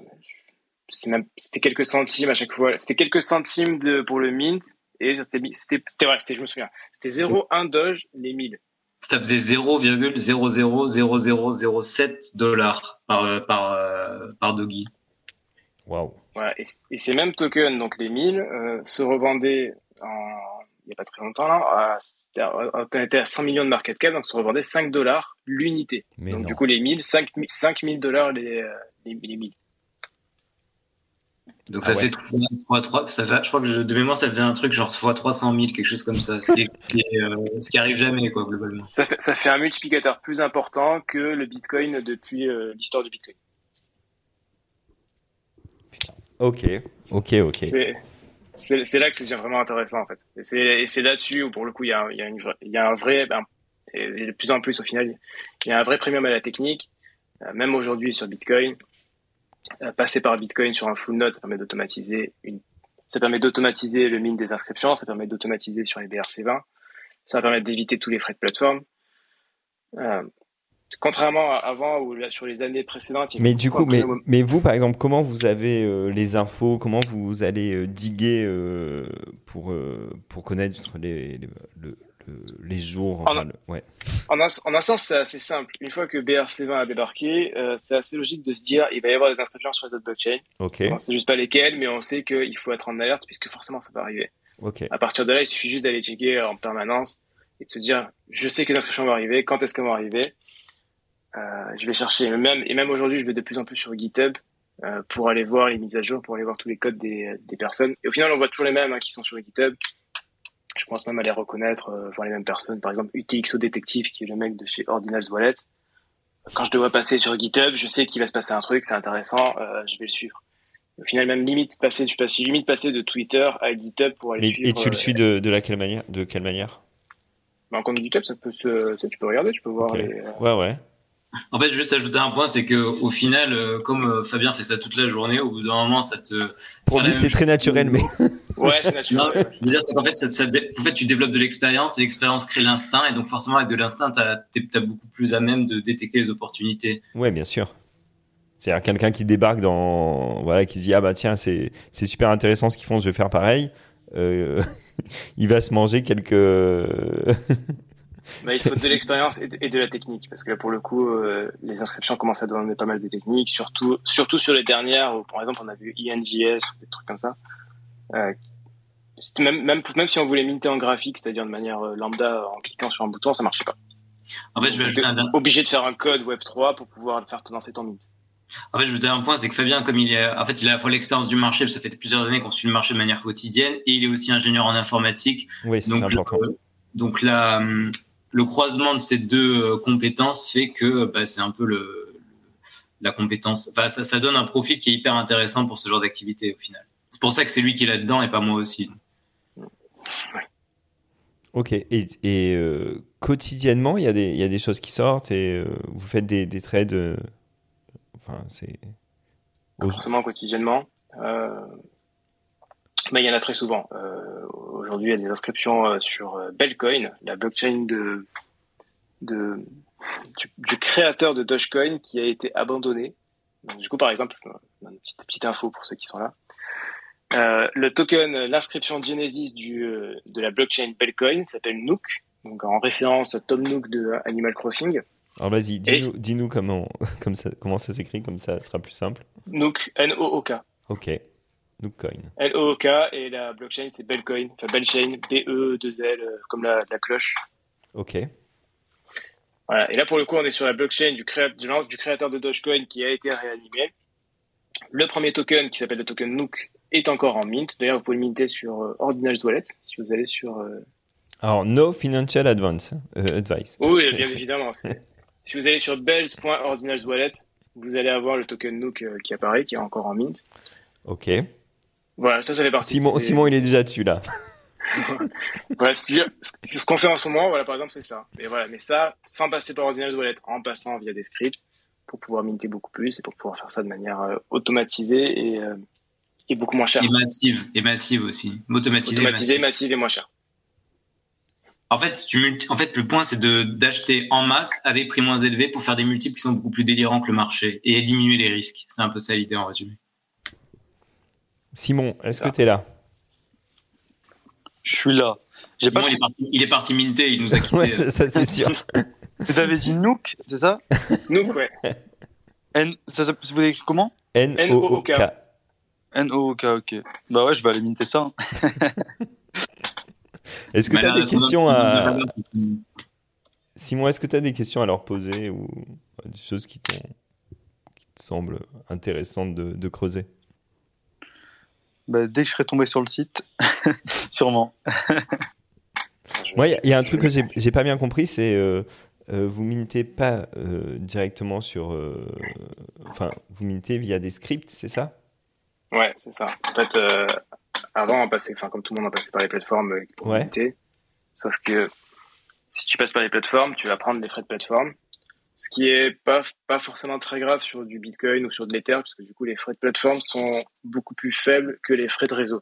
c'était quelques centimes à chaque fois. C'était quelques centimes de pour le mint et c'était, c'était, c'était, je me souviens, c'était 0,1 Doge les 1000 ça faisait 0,000007 dollars par, par, euh, par Doggy. Waouh. et, ces mêmes tokens, donc les 1000, euh, se revendaient en, il n'y a pas très longtemps là, on était à 100 millions de market cap, donc se revendaient 5 dollars l'unité. Donc du coup les 1000, 5, 5000 dollars les, euh, les, les 1000. Donc ça ah fait fois 3, ça fait, je crois que de mémoire ça faisait un truc genre fois 300 000, quelque chose comme ça, ce qui, euh, ce qui arrive jamais quoi globalement. Ça fait, ça fait un multiplicateur plus important que le Bitcoin depuis euh, l'histoire du Bitcoin. Ok, ok, ok. C'est là que ça devient vraiment intéressant en fait. Et c'est là-dessus où pour le coup il y a, y, a y a, un vrai, ben, Et de plus en plus, au final, il y a un vrai premium à la technique. Euh, même aujourd'hui sur Bitcoin, euh, passer par Bitcoin sur un full node, ça permet d'automatiser une, ça permet d'automatiser le mine des inscriptions, ça permet d'automatiser sur les BRC20, ça permet d'éviter tous les frais de plateforme. Euh, contrairement à avant ou sur les années précédentes. Mais du coup, mais, mais, vous, par exemple, comment vous avez euh, les infos Comment vous allez euh, diguer pour, pour connaître les, les, les jours En, ouais. en, un, en, un, sens, c'est assez simple. Une fois que BRC20 a débarqué, c'est assez logique de se dire il va y avoir des inscriptions sur les autres blockchains. Ok. c'est juste pas lesquelles, mais on sait qu'il faut être en alerte puisque forcément ça va arriver. Ok. À partir de là, il suffit juste d'aller checker en permanence et de se dire je sais que les inscriptions vont arriver, quand est-ce qu'elles vont arriver? Euh, je vais chercher, même, et même aujourd'hui, je vais de plus en plus sur GitHub euh, pour aller voir les mises à jour, pour aller voir tous les codes des, des personnes. Et au final, on voit toujours les mêmes hein, qui sont sur GitHub. Je pense même à les reconnaître, euh, voir les mêmes personnes. Par exemple, UTXO Detective, qui est le mec de chez Ordinals Wallet. Quand je le vois passer sur GitHub, je sais qu'il va se passer un truc, c'est intéressant, euh, je vais le suivre. Au final, même limite passer, je limite passer de Twitter à GitHub pour aller suivre. Et tu le suis de, de quelle manière De quelle manière? Bah, En compte GitHub, ça peut se, ça, tu peux regarder, tu peux voir les. Ouais, ouais. En fait, juste ajouter un point, c'est que au final, euh, comme euh, Fabien fait ça toute la journée, au bout d'un moment, ça te. Pour lui, c'est très naturel, mais. [LAUGHS] ouais, c'est naturel. Non, je veux dire, c'est qu'en fait, ça, ça, en fait, tu développes de l'expérience et l'expérience crée l'instinct. Et donc, forcément, avec de l'instinct, tu as, beaucoup plus à même de détecter les opportunités. Ouais, bien sûr. C'est-à-dire quelqu'un qui débarque dans. Voilà, qui se dit Ah bah tiens, c'est super intéressant ce qu'ils font, je vais faire pareil. Euh, [LAUGHS] il va se manger quelques. Bah, il faut de l'expérience et, de la technique, parce que là, pour le coup, euh, les inscriptions commencent à donner pas mal de techniques, surtout, surtout sur les dernières, où, par exemple, on a vu INJS ou des trucs comme ça. Euh, même, même, même si on voulait minter en graphique, c'est-à-dire de manière euh, lambda, en cliquant sur un bouton, ça marchait pas. En fait, je vais ajouter un... Obligé de faire un code Web3 pour pouvoir faire lancer ton mint. En fait, je vous dire un point, c'est que Fabien, comme il est, en fait, il a à la fois l'expérience du marché, parce que ça fait plusieurs années qu'on suit le marché de manière quotidienne, et il est aussi ingénieur en informatique. Oui, c'est important. donc là, hum, le croisement de ces deux euh, compétences fait que bah, c'est un peu le, la compétence. Enfin, ça, ça, donne un profil qui est hyper intéressant pour ce genre d'activité au final. C'est pour ça que c'est lui qui est là-dedans et pas moi aussi. Ok. Et, et euh, quotidiennement, il y, a des, il y a des choses qui sortent et euh, vous faites des, des trades. enfin, c'est. Forcément, quotidiennement. Mais il y en a très souvent. Euh, Aujourd'hui, il y a des inscriptions euh, sur euh, Bellcoin, la blockchain de, de du, du, créateur de Dogecoin qui a été abandonné. Donc, du coup, par exemple, une petite, petite info pour ceux qui sont là. Euh, le token, l'inscription Genesis du, de la blockchain Bellcoin s'appelle Nook, donc en référence à Tom Nook de Animal Crossing. Alors vas-y, dis-nous dis comment, [LAUGHS] comme ça, comment ça s'écrit, comme ça sera plus simple. Nook, N-O-O-K. Ok. Nookcoin. L-O-O-K et la blockchain c'est Bellcoin, enfin Bellchain, B-E-2-L, euh, comme la, la, cloche. Ok. Voilà. Et là pour le coup on est sur la blockchain du, créateur, du créateur de Dogecoin qui a été réanimé. Le premier token qui s'appelle le token Nook est encore en mint. D'ailleurs vous pouvez le minter sur euh, Ordinals Wallet si vous allez sur. Euh... Alors no financial advance, euh, advice. Oui bien évidemment. si vous allez sur bells.ordinals wallet, vous allez avoir le token Nook qui apparaît, qui est encore en mint. Ok. Voilà, ça, ça fait partie. Simon, Simon il est déjà dessus là. [LAUGHS] voilà, ce qu'on fait en ce moment, voilà, par exemple, c'est ça. Mais voilà, mais ça, sans passer par Ordinals Wallet, en passant via des scripts, pour pouvoir minter beaucoup plus et pour pouvoir faire ça de manière euh, automatisée et, euh, et, beaucoup moins chère. Et massive, et massive aussi. Automatisée, automatisée massive. et moins chère. En fait, tu en fait, le point, c'est d'acheter en masse à des prix moins élevés pour faire des multiples qui sont beaucoup plus délirants que le marché et diminuer les risques. C'est un peu ça l'idée en résumé. Simon, est-ce que tu es là? Je suis là. Simon, pas... il, est parti, il est parti minter, il nous a quittés. ça, c'est sûr. [LAUGHS] Vous avez dit Nook, c'est ça? Nook, ouais. [LAUGHS] N, ça, vous voulez écrire comment? N-O-O-K. N-O-O-K, ok. Bah ouais, je vais aller minter ça. [LAUGHS] est-ce que tu as des questions à. Simon, est-ce que tu as des questions à leur poser ou des choses qui, qui te semblent intéressantes de, de creuser? Bah, dès que je serai tombé sur le site, [LAUGHS] sûrement. [LAUGHS] Moi, il y, a un truc que j'ai pas bien compris, c'est euh, euh, vous minitez pas euh, directement sur, euh, enfin, vous minitez via des scripts, c'est ça? Ouais, c'est ça. En fait, avant, on passait, enfin, comme tout le monde, on passait par les plateformes pour ouais. minter. Sauf que Si tu passes par les plateformes, tu vas prendre les frais de plateforme. Ce qui est pas, pas forcément très grave sur du Bitcoin ou sur de l'Ether, parce que du coup, les frais de plateforme sont beaucoup plus faibles que les frais de réseau.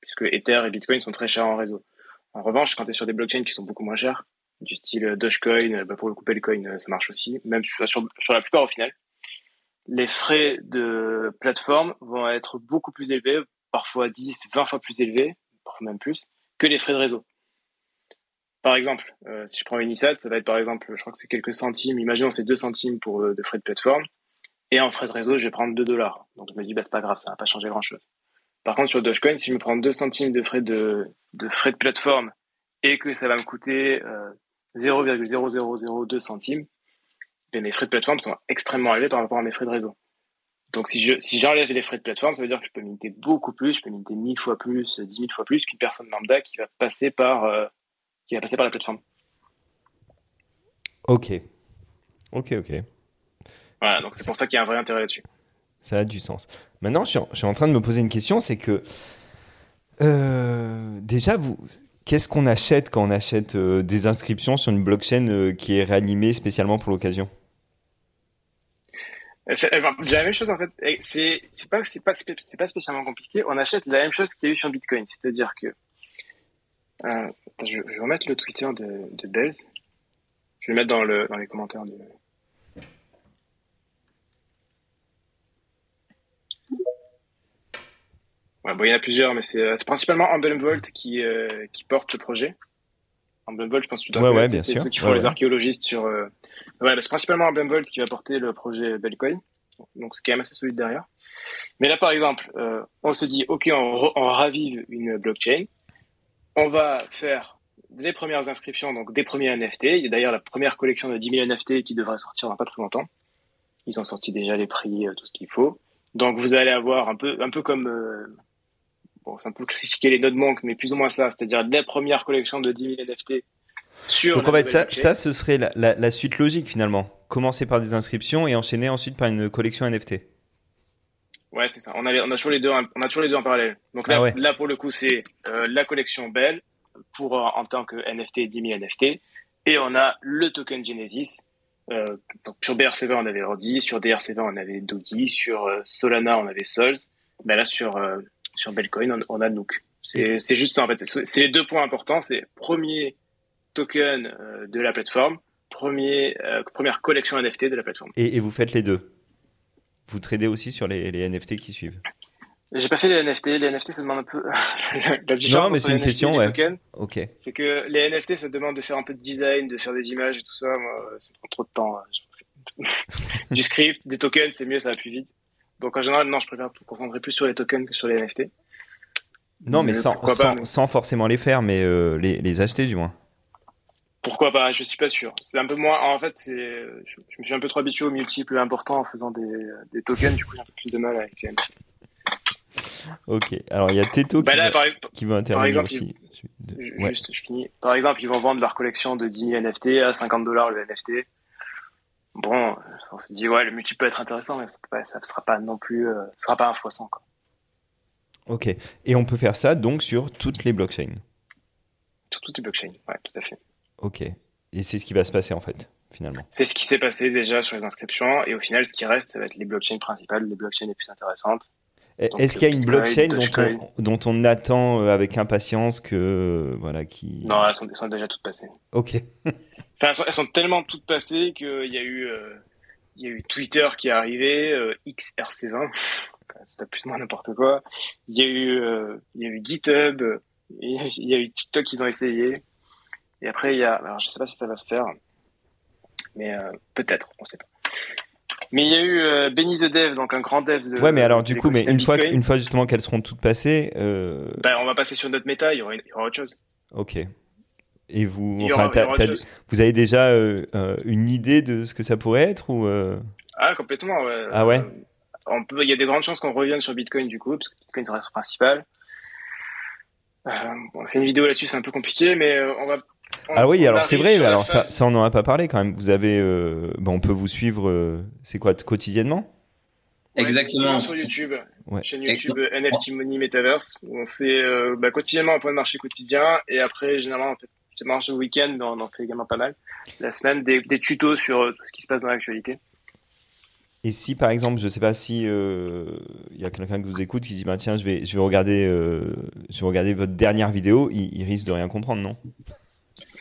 Puisque Ether et Bitcoin sont très chers en réseau. En revanche, quand tu es sur des blockchains qui sont beaucoup moins chers, du style Dogecoin, bah pour le coup, Bitcoin, ça marche aussi, même sur, sur la plupart au final, les frais de plateforme vont être beaucoup plus élevés, parfois 10, 20 fois plus élevés, parfois même plus, que les frais de réseau. Par exemple, euh, si je prends Unisat, ça va être par exemple, je crois que c'est quelques centimes, imaginons c'est 2 centimes pour euh, de frais de plateforme, et en frais de réseau, je vais prendre 2 dollars. Donc je me dis, bah, c'est pas grave, ça va pas changer grand chose. Par contre, sur Dogecoin, si je me prends 2 centimes de frais de, frais de plateforme et que ça va me coûter euh, 0,0002 centimes, ben, mes frais de plateforme sont extrêmement élevés par rapport à mes frais de réseau. Donc si je si j'enlève les frais de plateforme, ça veut dire que je peux minter beaucoup plus, je peux minter 1000 fois plus, 10 000 fois plus qu'une personne lambda qui va passer par euh, qui va passer par la plateforme. Ok. Ok, ok. Voilà, donc c'est pour ça qu'il y a un vrai intérêt là-dessus. Ça a du sens. Maintenant, je suis, en, je suis en train de me poser une question, c'est que euh, déjà, vous, qu'est-ce qu'on achète quand on achète euh, des inscriptions sur une blockchain euh, qui est réanimée spécialement pour l'occasion? C'est enfin, la même chose en fait. C'est pas c'est pas spécialement compliqué. On achète la même chose qu'il y a eu sur Bitcoin, c'est-à-dire que je, je vais remettre le Twitter de, de. Je vais le mettre dans le dans les commentaires de. Ouais, bon, il y en a plusieurs, mais c'est euh, principalement Volt qui euh, qui porte le projet. Volt, je pense que tu dois Ouais, ouais, bien sûr. ceux qui font Ouais, les archéologistes sur. euh, Ouais, c'est principalement Volt qui va porter le projet Belcoin. Donc c'est quand même assez solide derrière. Mais là, par exemple, euh, on se dit, OK, on ravive une blockchain. On va faire les premières inscriptions, donc des premiers NFT. Il y a d'ailleurs la première collection de 10 000 NFT qui devrait sortir dans pas très longtemps. Ils ont sorti déjà les prix, euh, tout ce qu'il faut. Donc vous allez avoir un peu, un peu comme, euh, bon, c'est un peu critiquer les nodes monk, mais plus ou moins ça, c'est-à-dire la première collection de 10 000 NFT sur Donc en fait, ça, ça, ce serait la, la- la suite logique finalement. Commencer par des inscriptions et enchaîner ensuite par une collection NFT. Ouais, c'est ça. On a, on a toujours les deux, on a toujours les deux en parallèle. Donc là, Ah ouais. là pour le coup, c'est euh, la collection Bell pour euh, en tant que NFT 10 000 NFT, et on a le token Genesis. Euh, donc sur BRC20 on avait Ordi, sur DRC20 on avait Dodi, sur euh, Solana on avait Sols. Ben là sur euh, sur Bellcoin on, on a Nook. C'est c'est juste ça en fait. C'est les deux points importants. C'est premier token euh, de la plateforme, premier euh, première collection NFT de la plateforme. Et, et vous faites les deux? Vous tradez aussi sur les, les NFT qui suivent. J'ai pas fait les NFT. Les NFT, ça demande un peu [LAUGHS] la Non, mais c'est une NFT question, ouais. tokens. Ok. C'est que les NFT, ça demande de faire un peu de design, de faire des images et tout ça. Moi, ça prend trop de temps. hein. [LAUGHS] du script, des tokens, c'est mieux, ça va plus vite. Donc en général, non, je préfère me concentrer plus sur les tokens que sur les NFT. Non, mais Mais sans, pourquoi pas, sans, mais- sans forcément les faire, mais euh, les, les acheter du moins. Pourquoi pas Je suis pas sûr. C'est un peu moins. En fait, c'est. Je, je me suis un peu trop habitué aux multiples importants en faisant des, des tokens. Du coup, j'ai un peu plus de mal avec les NFT. Ok. Alors il y a Teto Bah qui, là, va, par, qui va intervenir exemple, aussi. Ju- Ouais. Juste, je finis. Par exemple, ils vont vendre leur collection de 10 000 NFT à 50 dollars le NFT. Bon, on se dit, ouais, le multi peut être intéressant, mais ça ne sera pas non plus, euh, ça sera pas un fois 100, quoi. Ok. Et on peut faire ça donc sur toutes les blockchains. Sur toutes les blockchains, ouais, tout à fait. Ok. Et c'est ce qui va se passer en fait, finalement. C'est ce qui s'est passé déjà sur les inscriptions, et au final, ce qui reste, ça va être les blockchains principales, les blockchains les plus intéressantes. Est-ce qu'il y a une blockchain dont on, dont on attend euh, avec impatience que voilà qui. Non, elles sont, elles sont déjà toutes passées. Ok. [LAUGHS] Enfin, elles sont, elles sont tellement toutes passées qu'il y a eu, euh, il y a eu Twitter qui est arrivé, euh, XRC20, c'était plus ou moins n'importe quoi. Il y a eu, euh, il y a eu GitHub, il y a eu TikTok qu'ils ont essayé. Et après, il y a, alors je sais pas si ça va se faire, mais euh, peut-être, on sait pas. Mais il y a eu euh, Benny the Dev, donc un grand dev de. ouais, mais alors du coup, mais une fois, une fois justement qu'elles seront toutes passées, euh, Ben, on va passer sur notre méta, il y aura, une- il y aura autre chose. ok. Et vous, enfin, aura, vous avez déjà euh, euh, une idée de ce que ça pourrait être ou Ah, complètement, ouais. Ah ouais? On peut, il y a des grandes chances qu'on revienne sur Bitcoin du coup, parce que Bitcoin sera le principal. Euh, on fait une vidéo là-dessus, c'est un peu compliqué, mais on va. On- Ah oui, on alors c'est vrai. Alors ça, ça on n'en a pas parlé quand même. Vous avez, euh, bon, on peut vous suivre. euh, c'est quoi quotidiennement? Ouais, Exactement. Sur YouTube, Ouais. chaîne YouTube NFT Money Metaverse, où on fait euh, bah, quotidiennement un point de marché quotidien, et après, généralement, on fait c'est marché le week-end, mais on en fait également pas mal. La semaine, des, des tutos sur euh, tout ce qui se passe dans l'actualité. Et si par exemple, je sais pas si euh, il y a quelqu'un qui vous écoute qui dit bah tiens je vais je vais regarder euh, je vais regarder votre dernière vidéo, il, il risque de rien comprendre non?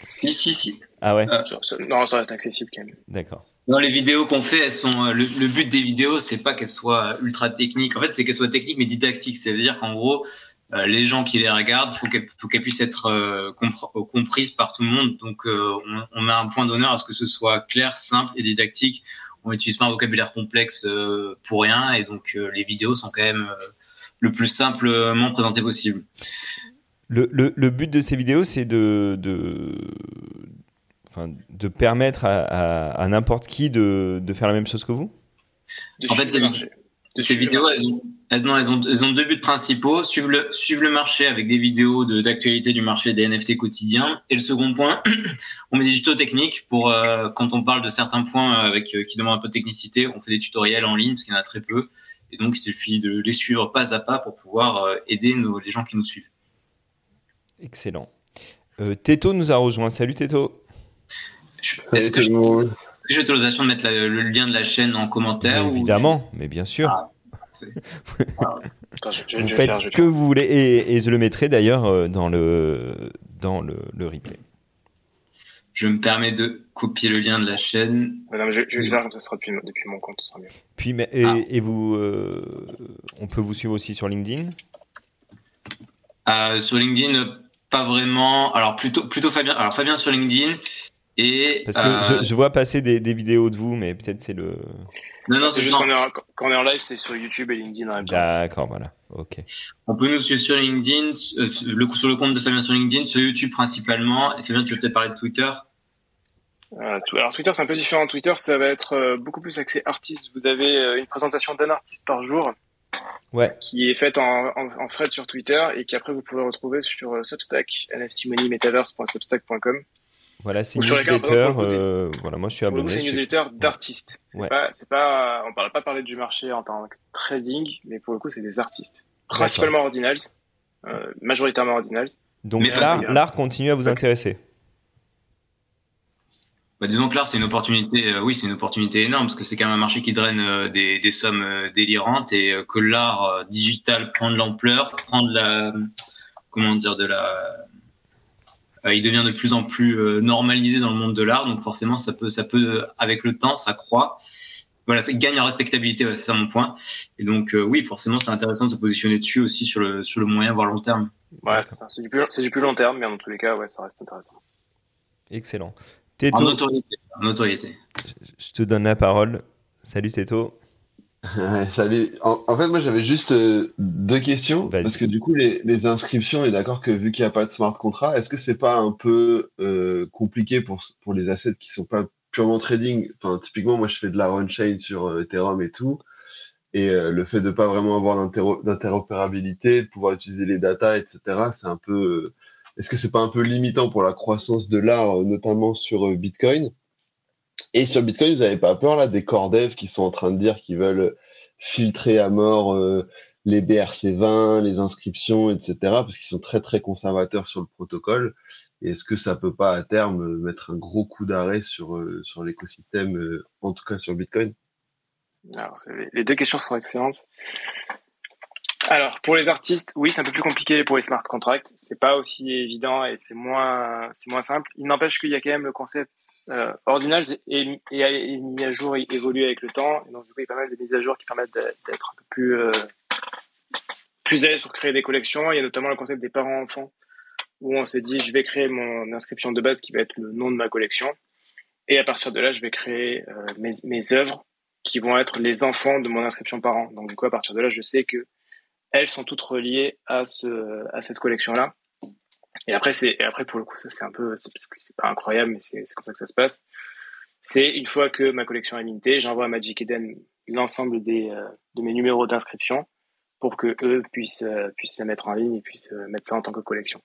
Si, si, si. Ah ouais, Euh, ça- non, ça reste accessible quand même. d'accord. Dans les vidéos qu'on fait, elles sont euh, le, le but des vidéos, c'est pas qu'elles soient ultra techniques. En fait, c'est qu'elles soient techniques mais didactiques. C'est-à-dire qu'en gros, euh, les gens qui les regardent, faut qu'elles faut qu'elles puissent être euh, compr- comprises par tout le monde. Donc, euh, on, on a un point d'honneur à ce que ce soit clair, simple et didactique. On n'utilise pas un vocabulaire complexe euh, pour rien, et donc euh, les vidéos sont quand même euh, le plus simplement présentées possible. Le, le, le but de ces vidéos, c'est de, de, enfin, de permettre à, à, à n'importe qui de, de faire la même chose que vous? De En fait, Ces le vidéos, elles ont, elles, non, elles ont, elles ont deux buts principaux. Suivre le, suivre le marché avec des vidéos de- d'actualité du marché des NFT quotidiens. Et le second point, [CLEARS THROAT] on met des tutos techniques pour, euh, quand on parle de certains points avec, euh, qui demandent un peu de technicité, on fait des tutoriels en ligne parce qu'il y en a très peu. Et donc, il suffit de les suivre pas à pas pour pouvoir euh, aider nos, les gens qui nous suivent. Excellent. Euh, Teto nous a rejoint. Salut Teto. Est-ce que j'ai l'autorisation de mettre la- le lien de la chaîne en commentaire ou- Évidemment, mais bien sûr. Ah, [LAUGHS] Attends, je, je- vous je faites faire, ce que vous voulez et, et je le mettrai d'ailleurs euh, dans le dans le, le replay. Je me permets de copier le lien de la chaîne. Non, mais je, je vais le faire comme ça, sera depuis, depuis mon compte, sera mieux. Puis mais- et, Ah. et vous, euh, on peut vous suivre aussi sur LinkedIn? Euh, sur LinkedIn, pas vraiment. Alors plutôt plutôt Fabien. Alors Fabien sur LinkedIn et Parce que euh, je, je vois passer des, des vidéos de vous, mais peut-être c'est le. non non C'est juste qu'on est en- quand on est en live, c'est sur YouTube et LinkedIn en même temps. D'accord, voilà. Ok. on peut nous suivre sur LinkedIn, euh, le, sur le compte de Fabien sur LinkedIn, sur YouTube principalement. Et Fabien, tu veux peut-être parler de Twitter? Euh, alors Twitter, c'est un peu différent. Twitter, ça va être euh, beaucoup plus axé artiste. Vous avez euh, une présentation d'un artiste par jour Ouais. qui est faite en, en, en thread sur Twitter et qui après vous pouvez retrouver sur euh, Substack, nftmoneymetaverse.substack.com. Voilà, c'est une newsletter. euh, voilà, moi je suis abonné. c'est une newsletter d'artistes. C'est Ouais. pas, on parle pas parler du marché en tant que trading, mais pour le coup, c'est des artistes. Principalement ordinals, euh, majoritairement ordinals. Donc l'art continue à vous intéresser. Bah, disons que là, c'est une opportunité. euh, oui, c'est une opportunité énorme parce que c'est quand même un marché qui draine euh, des, des sommes euh, délirantes et euh, que l'art euh, digital prend de l'ampleur, prend de la, comment dire, de la, euh, il devient de plus en plus euh, normalisé dans le monde de l'art. Donc forcément, ça peut, ça peut, avec le temps, ça croît. Voilà, ça gagne en respectabilité. ouais, c'est ça mon point. Et donc euh, oui, forcément, c'est intéressant de se positionner dessus aussi sur le, sur le moyen voire long terme. Ouais, c'est ça. C'est du, plus, c'est du plus long terme, mais dans tous les cas, ouais, ça reste intéressant. Excellent. En notoriété. En notoriété. je te donne la parole. Salut Teto. Ouais, salut. En, en fait, moi, j'avais juste euh, deux questions. Parce que du coup, les, les inscriptions, on est d'accord que vu qu'il n'y a pas de smart contract, est-ce que c'est pas un peu euh, compliqué pour, pour les assets qui sont pas purement trading? Enfin, typiquement, moi, je fais de la on-chain sur euh, Ethereum et tout. Et euh, le fait de pas vraiment avoir d'interopérabilité, de pouvoir utiliser les datas, etc., c'est un peu. Euh, Est-ce que c'est pas un peu limitant pour la croissance de l'art, euh, notamment sur euh, Bitcoin? Et sur Bitcoin, vous n'avez pas peur là des core devs qui sont en train de dire qu'ils veulent filtrer à mort euh, les BRC20, les inscriptions, etc. parce qu'ils sont très très conservateurs sur le protocole. Et est-ce que ça peut pas à terme euh, mettre un gros coup d'arrêt sur euh, sur l'écosystème, euh, en tout cas sur Bitcoin? Les deux questions sont excellentes. Alors, pour les artistes, oui, c'est un peu plus compliqué pour les smart contracts. C'est pas aussi évident et c'est moins, moins simple. Il n'empêche qu'il y a quand même le concept euh, ordinal et, et, et mis à jour, évolue avec le temps. Et donc, du coup, il y a pas mal de mises à jour qui permettent d'être un peu plus, euh, plus à l'aise pour créer des collections. Il y a notamment le concept des parents-enfants où on s'est dit, je vais créer mon inscription de base qui va être le nom de ma collection. Et à partir de là, je vais créer euh, mes, mes œuvres qui vont être les enfants de mon inscription par an. Donc du coup, à partir de là, je sais que elles sont toutes reliées à ce à cette collection-là. Et après, c'est et après pour le coup, ça c'est un peu c'est pas incroyable, mais c'est comme ça que ça se passe. C'est une fois que ma collection est limitée, j'envoie à Magic Eden l'ensemble des euh, de mes numéros d'inscription pour que eux puissent euh, puissent la mettre en ligne et puissent euh, mettre ça en tant que collection.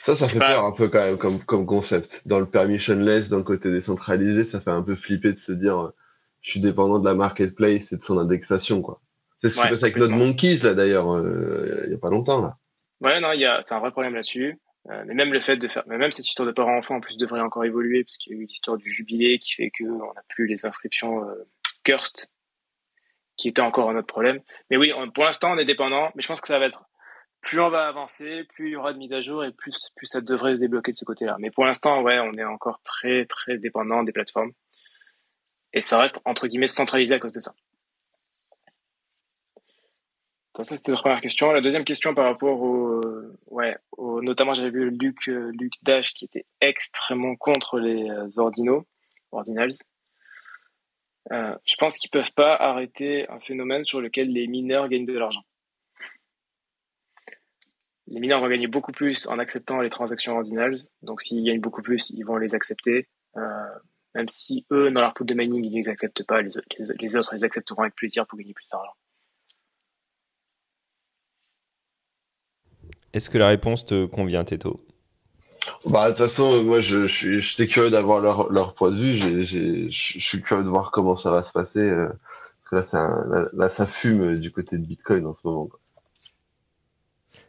Ça, ça C'est fait pas- peur un peu quand même comme, comme concept. Dans le permissionless, dans le côté décentralisé, ça fait un peu flipper de se dire je suis dépendant de la marketplace et de son indexation. quoi. C'est ce qui Ouais, avec. Node Monkeys, là d'ailleurs, euh, il y a pas longtemps. là. Ouais, non, il y a c'est un vrai problème là-dessus. Euh, mais même le fait de faire, mais même cette histoire de parents-enfants en plus devrait encore évoluer parce qu'il y a eu l'histoire du jubilé qui fait qu'on n'a plus les inscriptions euh, Kirst qui était encore un autre problème. Mais oui, on- pour l'instant on est dépendant, mais je pense que ça va être plus on va avancer, plus il y aura de mises à jour et plus plus ça devrait se débloquer de ce côté-là. Mais pour l'instant, ouais, on est encore très très dépendant des plateformes et ça reste entre guillemets centralisé à cause de ça. Ça, c'était la première question. La deuxième question par rapport au, ouais, au, notamment j'avais vu Luc, euh, Luc Dash qui était extrêmement contre les euh, ordinaux, ordinals. Euh, je pense qu'ils peuvent pas arrêter un phénomène sur lequel les mineurs gagnent de l'argent. Les mineurs vont gagner beaucoup plus en acceptant les transactions ordinals. Donc s'ils gagnent beaucoup plus, ils vont les accepter. Euh, même si eux, dans leur pool de mining, ils ne les acceptent pas, les autres les accepteront avec plaisir pour gagner plus d'argent. Est-ce que la réponse te convient, Teto? Bah, de toute façon, moi, je, je suis, j'étais curieux d'avoir leur, leur point de vue. J'ai, j'ai, je suis curieux de voir comment ça va se passer. euh, parce que là, ça fume du côté de Bitcoin en ce moment. quoi.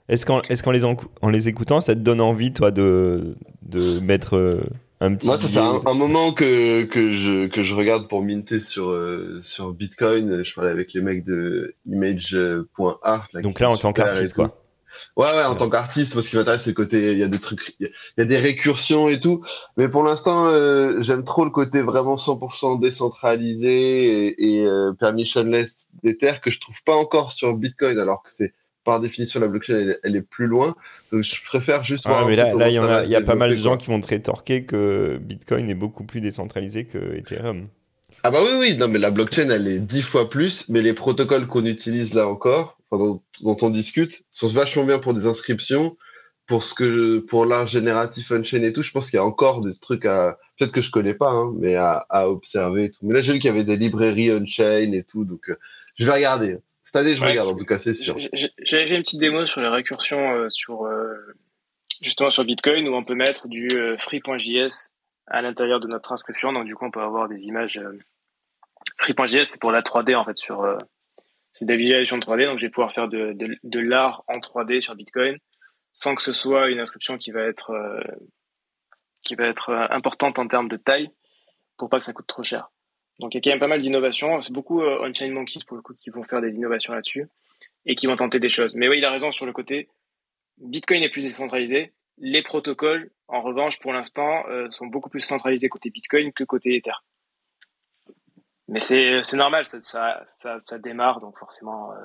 Est-ce qu'en les, en, en les écoutant, ça te donne envie, toi, de, de mettre euh, un petit. Moi, ça fait un, un moment que, que, je, que je regarde pour minter sur, euh, sur Bitcoin. Je parlais avec les mecs de image.art. là, Donc là, en tant qu'artiste, quoi. Ouais, ouais, en Ouais. tant qu'artiste, moi, ce qui m'intéresse, c'est le côté, il y a des trucs, il y a, des récursions et tout. Mais pour l'instant, euh, j'aime trop le côté vraiment 100% décentralisé et, et euh, permissionless d'Ether que je trouve pas encore sur Bitcoin, alors que c'est, par définition, la blockchain, elle, elle est plus loin. Donc, je préfère juste Ah, voir. mais là, là, il y, en a, y a pas mal de gens qui vont te rétorquer que Bitcoin est beaucoup plus décentralisé que Ethereum. Ah bah oui, oui, non, mais la blockchain, elle est dix fois plus, mais les protocoles qu'on utilise là encore, dont, dont on discute, sont vachement bien pour des inscriptions, pour ce que, pour l'art génératif on-chain et tout. Je pense qu'il y a encore des trucs à, peut-être que je connais pas, hein, mais à, à observer et tout. Mais là, j'ai vu qu'il y avait des librairies on-chain et tout, donc euh, je vais regarder. Cette année, je Ouais, regarde, en tout cas, c'est sûr. J'avais fait une petite démo sur les récursions euh, sur euh, justement sur Bitcoin où on peut mettre du euh, free.js à l'intérieur de notre inscription. Donc du coup, on peut avoir des images. euh, Free.js, c'est pour la 3D en fait. Sur euh, c'est de la visualisation de 3D. Donc je vais pouvoir faire de, l'art en 3D sur Bitcoin sans que ce soit une inscription qui va être euh, euh, importante en termes de taille pour pas que ça coûte trop cher. Donc il y a quand même pas mal d'innovations. C'est beaucoup euh, on-chain monkeys pour le coup qui vont faire des innovations là-dessus et qui vont tenter des choses. Mais oui, il a raison sur le côté. Bitcoin est plus décentralisé. Les protocoles, en revanche, pour l'instant, sont beaucoup plus centralisés côté Bitcoin que côté Ether. Mais c'est normal, ça, démarre, donc forcément, euh,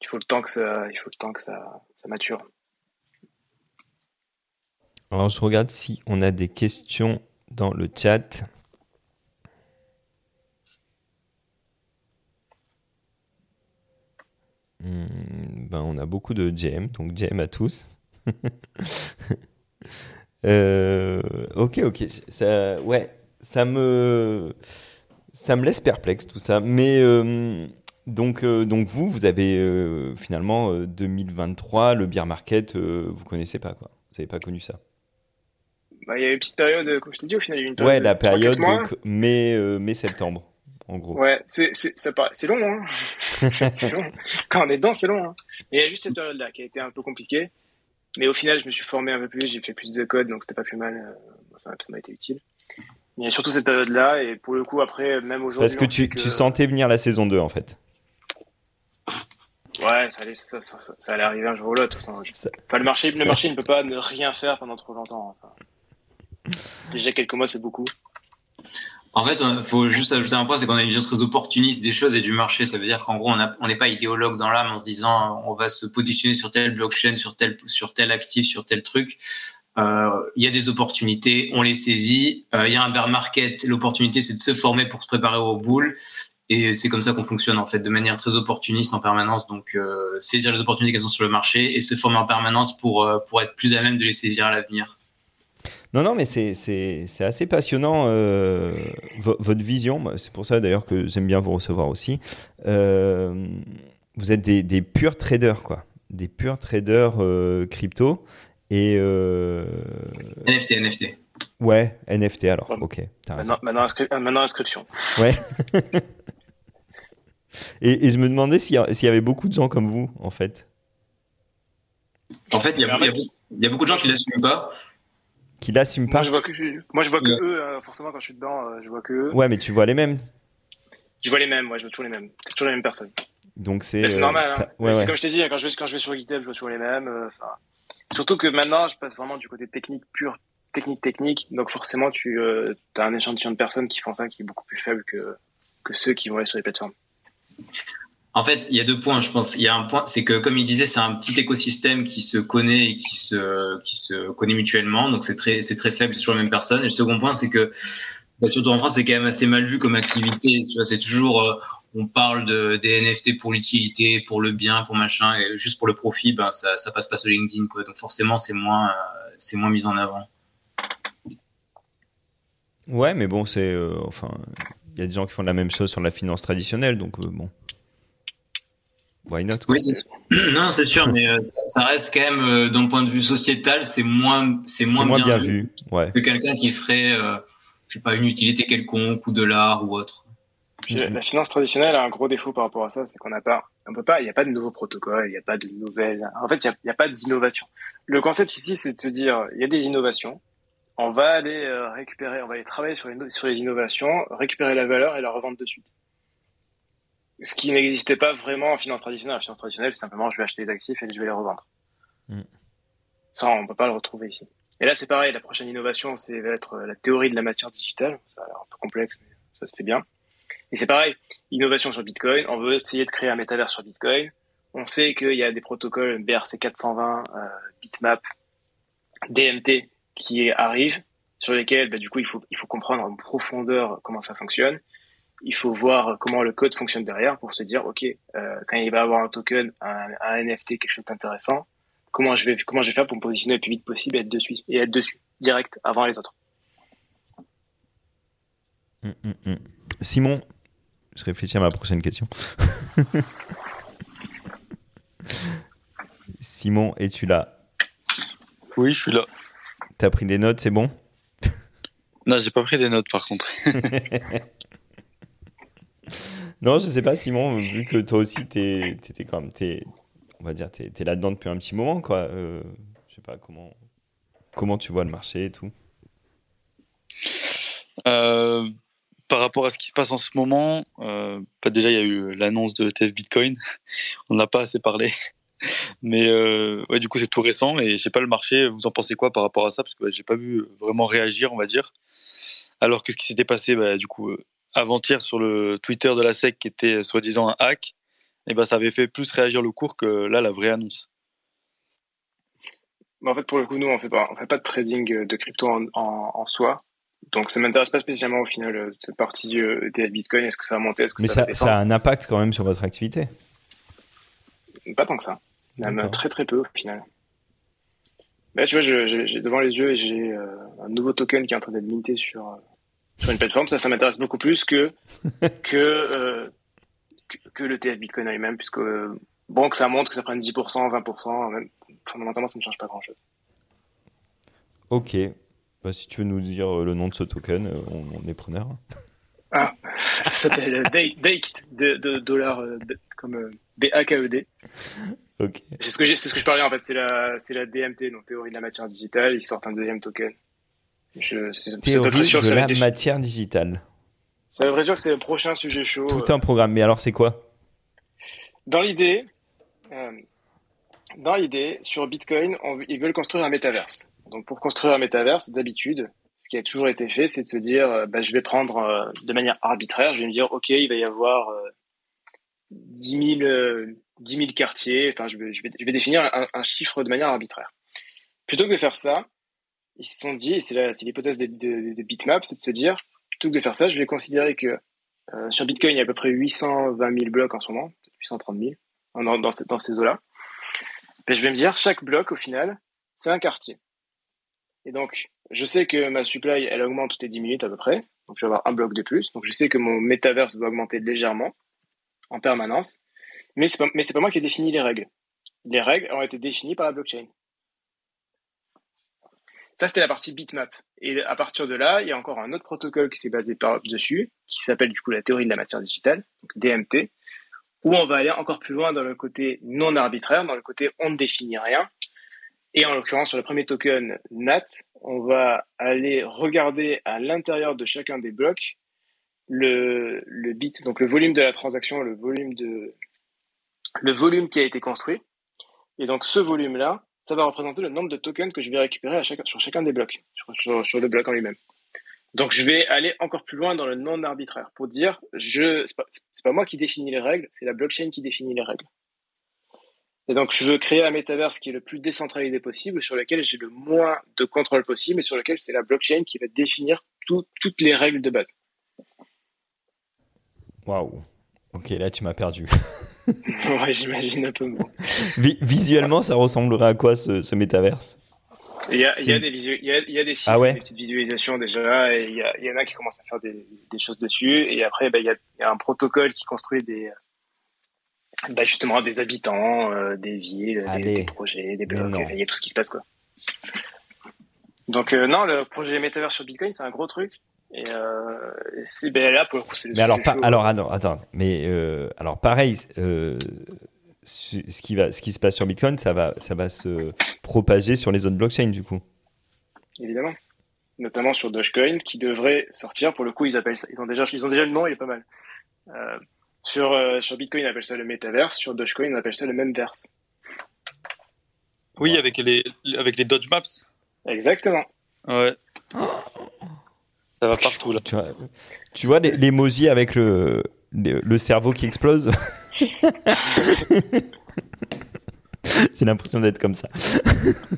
il faut le temps que ça, il faut le temps que ça, mature. Alors, je regarde si on a des questions dans le chat. Hmm, ben, on a beaucoup de GM, donc GM à tous. [LAUGHS] Euh, ok, ok. Ouais, ça me, ça me laisse perplexe tout ça. Mais euh, donc, euh, donc vous, vous avez euh, finalement euh, 2023, le beer market, euh, vous connaissez pas quoi. Vous n'avez pas connu ça. Bah, il y a eu une petite période, euh, comme je t'ai dit, au final, il y a eu une Ouais, période. la de trois, quatre période donc mai, euh, mai septembre, en gros. Ouais, c'est long, hein. [LAUGHS] c'est long. Quand on est dedans, c'est long. Hein. Et il y a juste cette période-là qui a été un peu compliquée. Mais au final, je me suis formé un peu plus, j'ai fait plus de code, donc c'était pas plus mal. euh, Ça m'a ça m'a été utile. Mais il y a surtout cette période-là, et pour le coup, après, même aujourd'hui. Parce que tu, sait tu sentais venir la saison 2 en fait. Ouais, ça allait, ça, ça, ça- ça allait arriver un jour ou l'autre. Enfin, le marché, le marché ne peut pas ne rien faire pendant trop longtemps. Enfin, déjà quelques mois, c'est beaucoup. En fait, il faut juste ajouter un point, c'est qu'on a une vision très opportuniste des choses et du marché. Ça veut dire qu'en gros, on n'est pas idéologue dans l'âme en se disant euh, on va se positionner sur telle blockchain, sur tel, sur tel actif, sur tel truc. Euh, Il y a des opportunités, on les saisit. Euh, Il y a un bear market, l'opportunité c'est de se former pour se préparer aux boules. Et c'est comme ça qu'on fonctionne en fait, de manière très opportuniste en permanence. Donc euh, saisir les opportunités qui sont sur le marché et se former en permanence pour, pour être plus à même de les saisir à l'avenir. Non, non, mais c'est- assez passionnant, vo- votre vision. C'est pour ça d'ailleurs que j'aime bien vous recevoir aussi. Vous êtes des, des purs traders, quoi. Des purs traders crypto. Et euh, NFT, NFT. ouais, NFT alors. Ok. Maintenant, maintenant, inscri- euh, maintenant, inscription. Ouais. [LAUGHS] et, et je me demandais s'il y, a- s'il y avait beaucoup de gens comme vous, en fait. En fait, il y a, il y beaucoup- Il y a beaucoup de gens qui l'assument pas. Qui l'assument pas Moi, je vois que, moi, je vois que Ouais. eux, euh, forcément, quand je suis dedans, euh, je vois que eux. Ouais, mais tu vois les mêmes. Je vois les mêmes, ouais, je vois toujours les mêmes. C'est toujours les mêmes personnes. Donc c'est. C'est euh, normal. ça- hein. Ouais, c'est ouais. comme je t'ai dit, hein, quand je, vais, quand je vais sur GitHub, je vois toujours les mêmes. euh, enfin, surtout que maintenant, je passe vraiment du côté technique pur, technique technique. Donc forcément, tu as un échantillon de personnes qui font ça qui est beaucoup plus faible que, que ceux qui vont aller sur les plateformes. En fait, il y a deux points, je pense. Il y a un point, c'est que comme il disait, c'est un petit écosystème qui se connaît et qui se, qui se connaît mutuellement. Donc c'est très, c'est très faible, c'est toujours la même personne. Et le second point, c'est que, bah, surtout en France, c'est quand même assez mal vu comme activité. C'est toujours, euh, on parle de, des NFT pour l'utilité, pour le bien, pour machin, et juste pour le profit, ben ça, ça passe pas sur LinkedIn, quoi. Donc forcément, c'est moins, euh, c'est moins mis en avant. Ouais, mais bon, c'est. euh, enfin, il y a des gens qui font la même chose sur la finance traditionnelle, donc euh, bon. Why not quoi? Oui, c'est sûr. [CLEARS THROAT] Non, c'est sûr, mais ça, ça reste quand même, d'un point de vue sociétal, c'est moins, c'est moins, moins bien vu. Ouais. que quelqu'un qui ferait, je sais pas, une utilité quelconque ou de l'art ou autre. Puis la- la finance traditionnelle a un gros défaut par rapport à ça, c'est qu'on n'a pas, on peut pas, il n'y a pas de nouveaux protocoles, il n'y a pas de nouvelles. En fait, il n'y a, pas d'innovation. Le concept ici, c'est de se dire, il y a des innovations, on va aller euh, récupérer, on va aller travailler sur les, no- sur les innovations, récupérer la valeur et la revendre de suite. Ce qui n'existait pas vraiment en finance traditionnelle. En finance traditionnelle, c'est simplement, je vais acheter les actifs et je vais les revendre. Mm. Ça, on peut pas le retrouver ici. Et là, c'est pareil, la prochaine innovation, c'est va être euh, la théorie de la matière digitale. Ça a l'air un peu complexe, mais ça se fait bien. Et c'est pareil, innovation sur Bitcoin. On veut essayer de créer un métavers sur Bitcoin. On sait qu'il y a des protocoles BRC 420, euh, Bitmap, DMT qui arrivent, sur lesquels, bah, du coup, il faut, il faut comprendre en profondeur comment ça fonctionne. Il faut voir comment le code fonctionne derrière pour se dire, OK, euh, quand il va avoir un token, un, NFT, quelque chose d'intéressant, comment je vais, comment je vais faire pour me positionner le plus vite possible et être dessus, et être dessus, direct, avant les autres. Mm, mm, mm. Simon, je réfléchis à ma prochaine question. [LAUGHS] Simon, es-tu là? Oui, je suis là. T'as pris des notes, c'est bon? [LAUGHS] Non, j'ai pas pris des notes par contre. [LAUGHS] Non, je sais pas, Simon, vu que toi aussi, t'es, t'étais quand même, t'es, on va dire, t'es, t'es là-dedans depuis un petit moment, quoi. Euh, je sais pas comment, comment tu vois le marché et tout? Euh, par rapport à ce qui se passe en ce moment, euh, bah, déjà il y a eu l'annonce de TF Bitcoin. [LAUGHS] On n'a pas assez parlé, [LAUGHS] mais euh, du coup c'est tout récent et je sais pas le marché. Vous en pensez quoi par rapport à ça? Parce que bah, j'ai pas vu vraiment réagir, on va dire. Alors que ce qui s'était passé, bah, du coup, euh, avant-hier sur le Twitter de la SEC, qui était soi-disant un hack, et ben ça avait fait plus réagir le cours que là la vraie annonce. Mais en fait, pour le coup, nous, on fait pas, fait pas de trading de crypto en soi. Donc, ça m'intéresse pas spécialement au final, euh, cette partie euh, ETF Bitcoin. Est-ce que ça va monter? Est-ce que Mais ça, ça, a un impact quand même sur votre activité. Pas tant que ça. Même très très peu au final. Là, tu vois, j'ai devant les yeux et j'ai euh, un nouveau token qui est en train d'être minté sur, euh, sur une plateforme. Ça, ça m'intéresse beaucoup plus que, [LAUGHS] que, euh, que, que le TF Bitcoin lui-même, puisque euh, bon, que ça monte, que ça prenne 10%, 20%, même, fondamentalement, ça ne change pas grand-chose. Ok. Bah, si tu veux nous dire euh, le nom de ce token, euh, on, on est preneur. Ça s'appelle euh, Bake- Baked de, de dollars comme B-A-K-E-D. C'est ce que ce je parlais en fait, c'est la, DMT, donc théorie de la matière digitale. Ils sortent un deuxième token. Je, Théorie sûr de la matière digitale. Ça veut dire que c'est le prochain sujet chaud. Tout un programme. Mais alors, c'est quoi? Dans l'idée, euh, dans l'idée, sur Bitcoin, on- ils veulent construire un métaverse. Donc, pour construire un métaverse, d'habitude, ce qui a toujours été fait, c'est de se dire, euh, bah, je vais prendre euh, de manière arbitraire, je vais me dire, ok, il va y avoir euh, 10 000, euh, 10 000 quartiers. Enfin, je vais, je vais, je vais définir un, chiffre de manière arbitraire. Plutôt que de faire ça, ils se sont dit, et c'est l'hypothèse de, de, Bitmap, c'est de se dire, plutôt que de faire ça, je vais considérer que sur Bitcoin, il y a à peu près 820 000 blocs en ce moment, 830 000, dans, dans, ces- dans ces eaux-là. Ben, je vais me dire, chaque bloc, au final, c'est un quartier. Et donc, je sais que ma supply, elle augmente toutes les 10 minutes à peu près. Donc, je vais avoir un bloc de plus. Donc, je sais que mon metaverse va augmenter légèrement, en permanence. Mais c'est pas, mais c'est pas moi qui ai défini les règles. Les règles ont été définies par la blockchain. Ça, c'était la partie bitmap. Et à partir de là, il y a encore un autre protocole qui s'est basé par dessus, qui s'appelle du coup la théorie de la matière digitale, donc DMT, où on va aller encore plus loin dans le côté non arbitraire, dans le côté on ne définit rien. Et en l'occurrence, sur le premier token NAT, on va aller regarder à l'intérieur de chacun des blocs le, le bit, donc le volume de la transaction, le volume de le volume qui a été construit. Et donc ce volume-là, ça va représenter le nombre de tokens que je vais récupérer sur chacun des blocs, sur, sur, le bloc en lui-même. Donc je vais aller encore plus loin dans le non arbitraire pour dire je c'est pas, pas moi qui définis les règles, c'est la blockchain qui définit les règles. Et donc je veux créer un métaverse qui est le plus décentralisé possible, sur lequel j'ai le moins de contrôle possible et sur lequel c'est la blockchain qui va définir toutes les règles de base. Waouh. Ok, là tu m'as perdu. [LAUGHS] ouais, j'imagine un peu. Bon. Visuellement, ça ressemblerait à quoi ce, ce métaverse? Il y, a, il, y a des il, y a, il y a des sites, ah ouais? des petites visualisations déjà, et il y, a, il y en a qui commencent à faire des, des choses dessus, et après, bah, il y a un protocole qui construit des, bah, justement des habitants, euh, des villes, des, des, projets, des blocs, il y a tout ce qui se passe quoi. Donc euh, non, le projet Metaverse sur Bitcoin, c'est un gros truc. Et euh, c'est ben, là pour le coup, c'est le Mais alors, alors attends, attends, mais euh, alors pareil, euh, ce qui va, ce qui se passe sur Bitcoin, ça va, ça va se propager sur les autres blockchains du coup. Évidemment, notamment sur Dogecoin, qui devrait sortir. Pour le coup, ils appellent ça, ils ont déjà, ils ont déjà le nom, il est pas mal. Sur euh, sur Bitcoin, on appelle ça le Metaverse. Sur Dogecoin, on appelle ça le Memverse. Oui, avec les avec les Dodge Maps. Exactement. Ouais. Ça va partout là. Tu vois, tu vois l'emoji avec le, le, le cerveau qui explose [LAUGHS] J'ai l'impression d'être comme ça.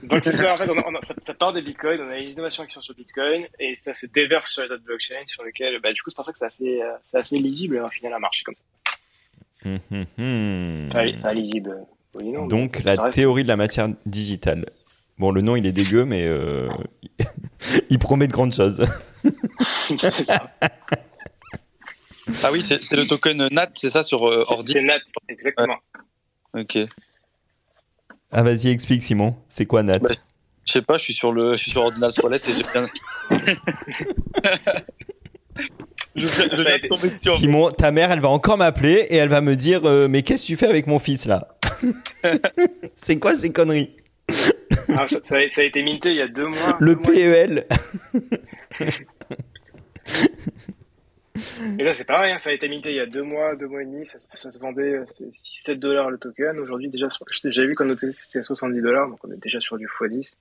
Donc c'est ça, en fait, on a, on a, ça, ça, part des bitcoins, on a les innovations qui sont sur Bitcoin, et ça se déverse sur les autres blockchains, sur lesquels, bah, du coup, c'est pour ça que c'est assez, euh, c'est assez lisible, au final, à marcher comme ça. Hum, hum, hum. Pas, pas lisible. Oui, non, Donc, la théorie de la matière digitale. Bon, le nom, il est dégueu, mais euh, [LAUGHS] il promet de grandes choses. [LAUGHS] c'est ça. Ah oui, c'est le token NAT, c'est ça sur euh, ordi C'est NAT, exactement. Ouais. Ok. Ah vas-y, explique Simon, c'est quoi NAT bah, Je sais pas, je suis sur le, je suis sur Ordinal Toilette et j'ai bien. [LAUGHS] je, je viens de tomber dessus. Simon, ta mère, elle va encore m'appeler et elle va me dire euh, mais qu'est-ce que tu fais avec mon fils là [LAUGHS] C'est quoi ces conneries ah, ça, ça, a, été minté il y a deux mois. Le deux PEL. Et là, c'est pareil, hein, ça a été minté il y a deux mois, deux mois et demi, ça, ça se vendait 6-7 dollars le token. Aujourd'hui, déjà, j'ai déjà vu qu'on notait c'était à 70 dollars, donc on est déjà sur du x10.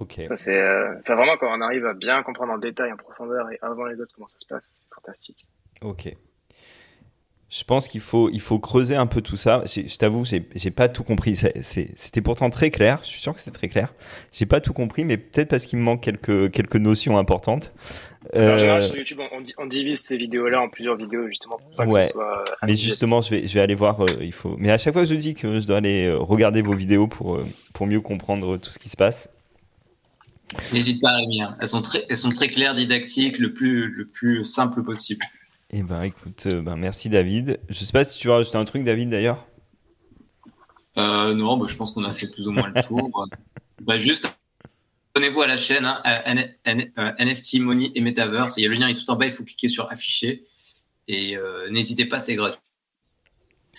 Ok. c'est, euh, vraiment, quand on arrive à bien comprendre en détail, en profondeur et avant les autres comment ça se passe, c'est fantastique. Ok. Je pense qu'il faut, il faut creuser un peu tout ça. Je t'avoue, j'ai, pas tout compris. C'était pourtant très clair. Je suis sûr que c'est très clair. J'ai pas tout compris, mais peut-être parce qu'il me manque quelques, quelques notions importantes. Euh... En général, sur YouTube, on, on divise ces vidéos-là en plusieurs vidéos, justement, pour pas ouais. que ce soit. Mais justement, je vais, je vais aller voir. Euh, il faut. Mais à chaque fois, je dis que je dois aller euh, regarder vos vidéos pour, euh, pour mieux comprendre tout ce qui se passe. N'hésite pas, Rémi. Hein. Elles sont très, elles sont très claires, didactiques, le plus, le plus simple possible. Eh ben, écoute, euh, ben, merci David. Je sais pas si tu veux rajouter un truc, David, d'ailleurs. Euh, non, bah, je pense qu'on a fait plus ou moins le tour. [LAUGHS] bah, juste, abonnez-vous à la chaîne hein, N N NFT, Money et Metaverse. Il y a le lien est tout en bas, il faut cliquer sur afficher. Et euh, n'hésitez pas, c'est gratuit.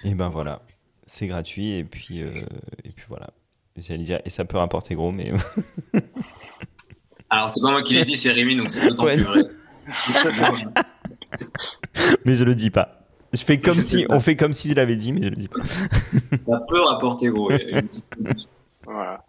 Et ben voilà, c'est gratuit. Et puis, euh, et puis voilà. J'allais dire, et ça peut rapporter gros, mais. [LAUGHS] Alors, c'est pas moi qui l'ai dit, c'est Rémi, donc c'est d'autant ouais. plus vrai. mais je le dis pas. Je fais comme je si, on fait comme si je l'avais dit, mais je le dis pas. [LAUGHS] Ça peut rapporter gros. voilà.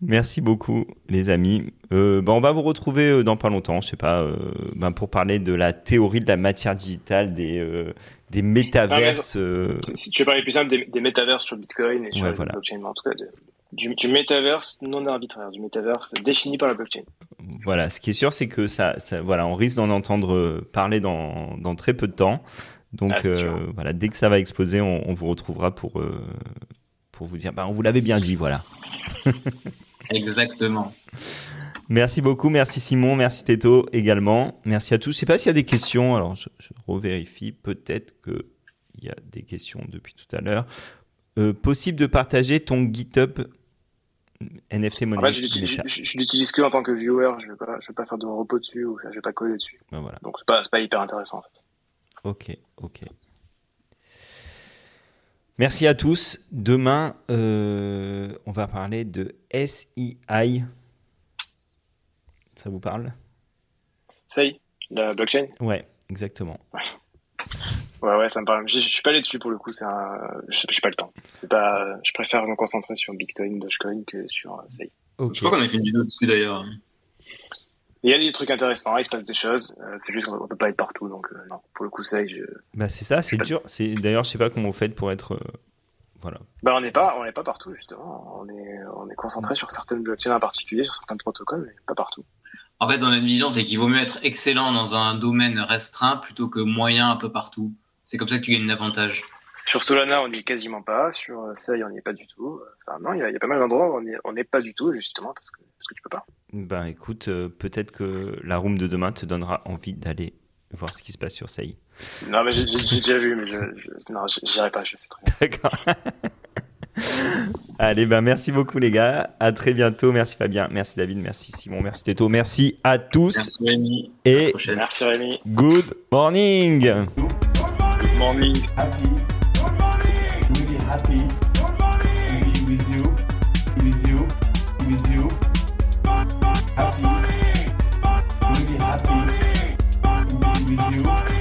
Merci beaucoup, les amis. Euh, bah, on va vous retrouver dans pas longtemps, je sais pas, euh, bah, pour parler de la théorie de la matière digitale, des, euh, des métaverses. Ah, si tu veux parler plus simple, des, des métaverses sur Bitcoin et sur ouais, voilà. blockchain, en tout cas, de, du, du métaverse non arbitraire, du métaverse défini par la blockchain. Voilà, ce qui est sûr, c'est que ça, ça, voilà, on risque d'en entendre parler dans, dans très peu de temps. Donc ah, euh, voilà, dès que ça va exploser, on, on vous retrouvera pour, euh, pour vous dire, bah, on vous l'avait bien dit, voilà. [LAUGHS] Exactement. Merci beaucoup, merci Simon, merci Teto également. Merci à tous. Je sais pas s'il y a des questions, alors je, je revérifie, peut-être qu'il y a des questions depuis tout à l'heure. Euh, possible de partager ton GitHub NFT Money En fait, je l'utilise que en tant que viewer, je ne vais, vais, pas faire de repos dessus ou je ne vais pas coder dessus. Ben voilà. Donc, ce n'est pas, pas, hyper intéressant en fait. Ok, ok. Merci à tous. Demain, euh, on va parler de SEI. Ça vous parle? Est, la blockchain? Ouais, exactement. Ouais, ouais, ça me parle. Je, je suis pas allé dessus pour le coup. C'est un... Je j'ai pas le temps. C'est pas. Je préfère me concentrer sur Bitcoin, Dogecoin que sur euh, ça y est. Ok. Je crois qu'on a fait une vidéo dessus d'ailleurs. Il y a des trucs intéressants. Il se passe des choses. euh, c'est juste qu'on peut pas être partout. Donc euh, non, pour le coup, ça y est, je... Bah c'est ça, c'est dur. C'est d'ailleurs, je sais pas comment vous faites pour être. euh, Voilà. Bah, on n'est pas, on n'est pas partout justement. On est, on est concentré sur certaines blockchains en particulier, sur certains protocoles, mais pas partout. En fait, on a une vision, c'est qu'il vaut mieux être excellent dans un domaine restreint plutôt que moyen un peu partout. C'est comme ça que tu gagnes un avantage. Sur Solana, on n'y est quasiment pas. Sur euh, Sei, on n'y est pas du tout. Enfin, non, il y, a- il y a pas mal d'endroits où on n'est pas du tout, justement, parce que, parce que tu peux pas. Ben écoute, euh, peut-être que la room de demain te donnera envie d'aller voir ce qui se passe sur SEI. Non, mais j'ai déjà vu, mais je, je, non, je- j'irai pas, je sais très bien. D'accord. [LAUGHS] Allez, ben merci beaucoup les gars. À très bientôt. Merci Fabien, merci David, merci Simon, merci Teto, merci à tous Merci Rémi. Et. Merci Rémi. good morning. Good morning. Happy. Good morning. Really happy. Good morning. To be with you. With you. With you. Happy. Really happy. To be with you.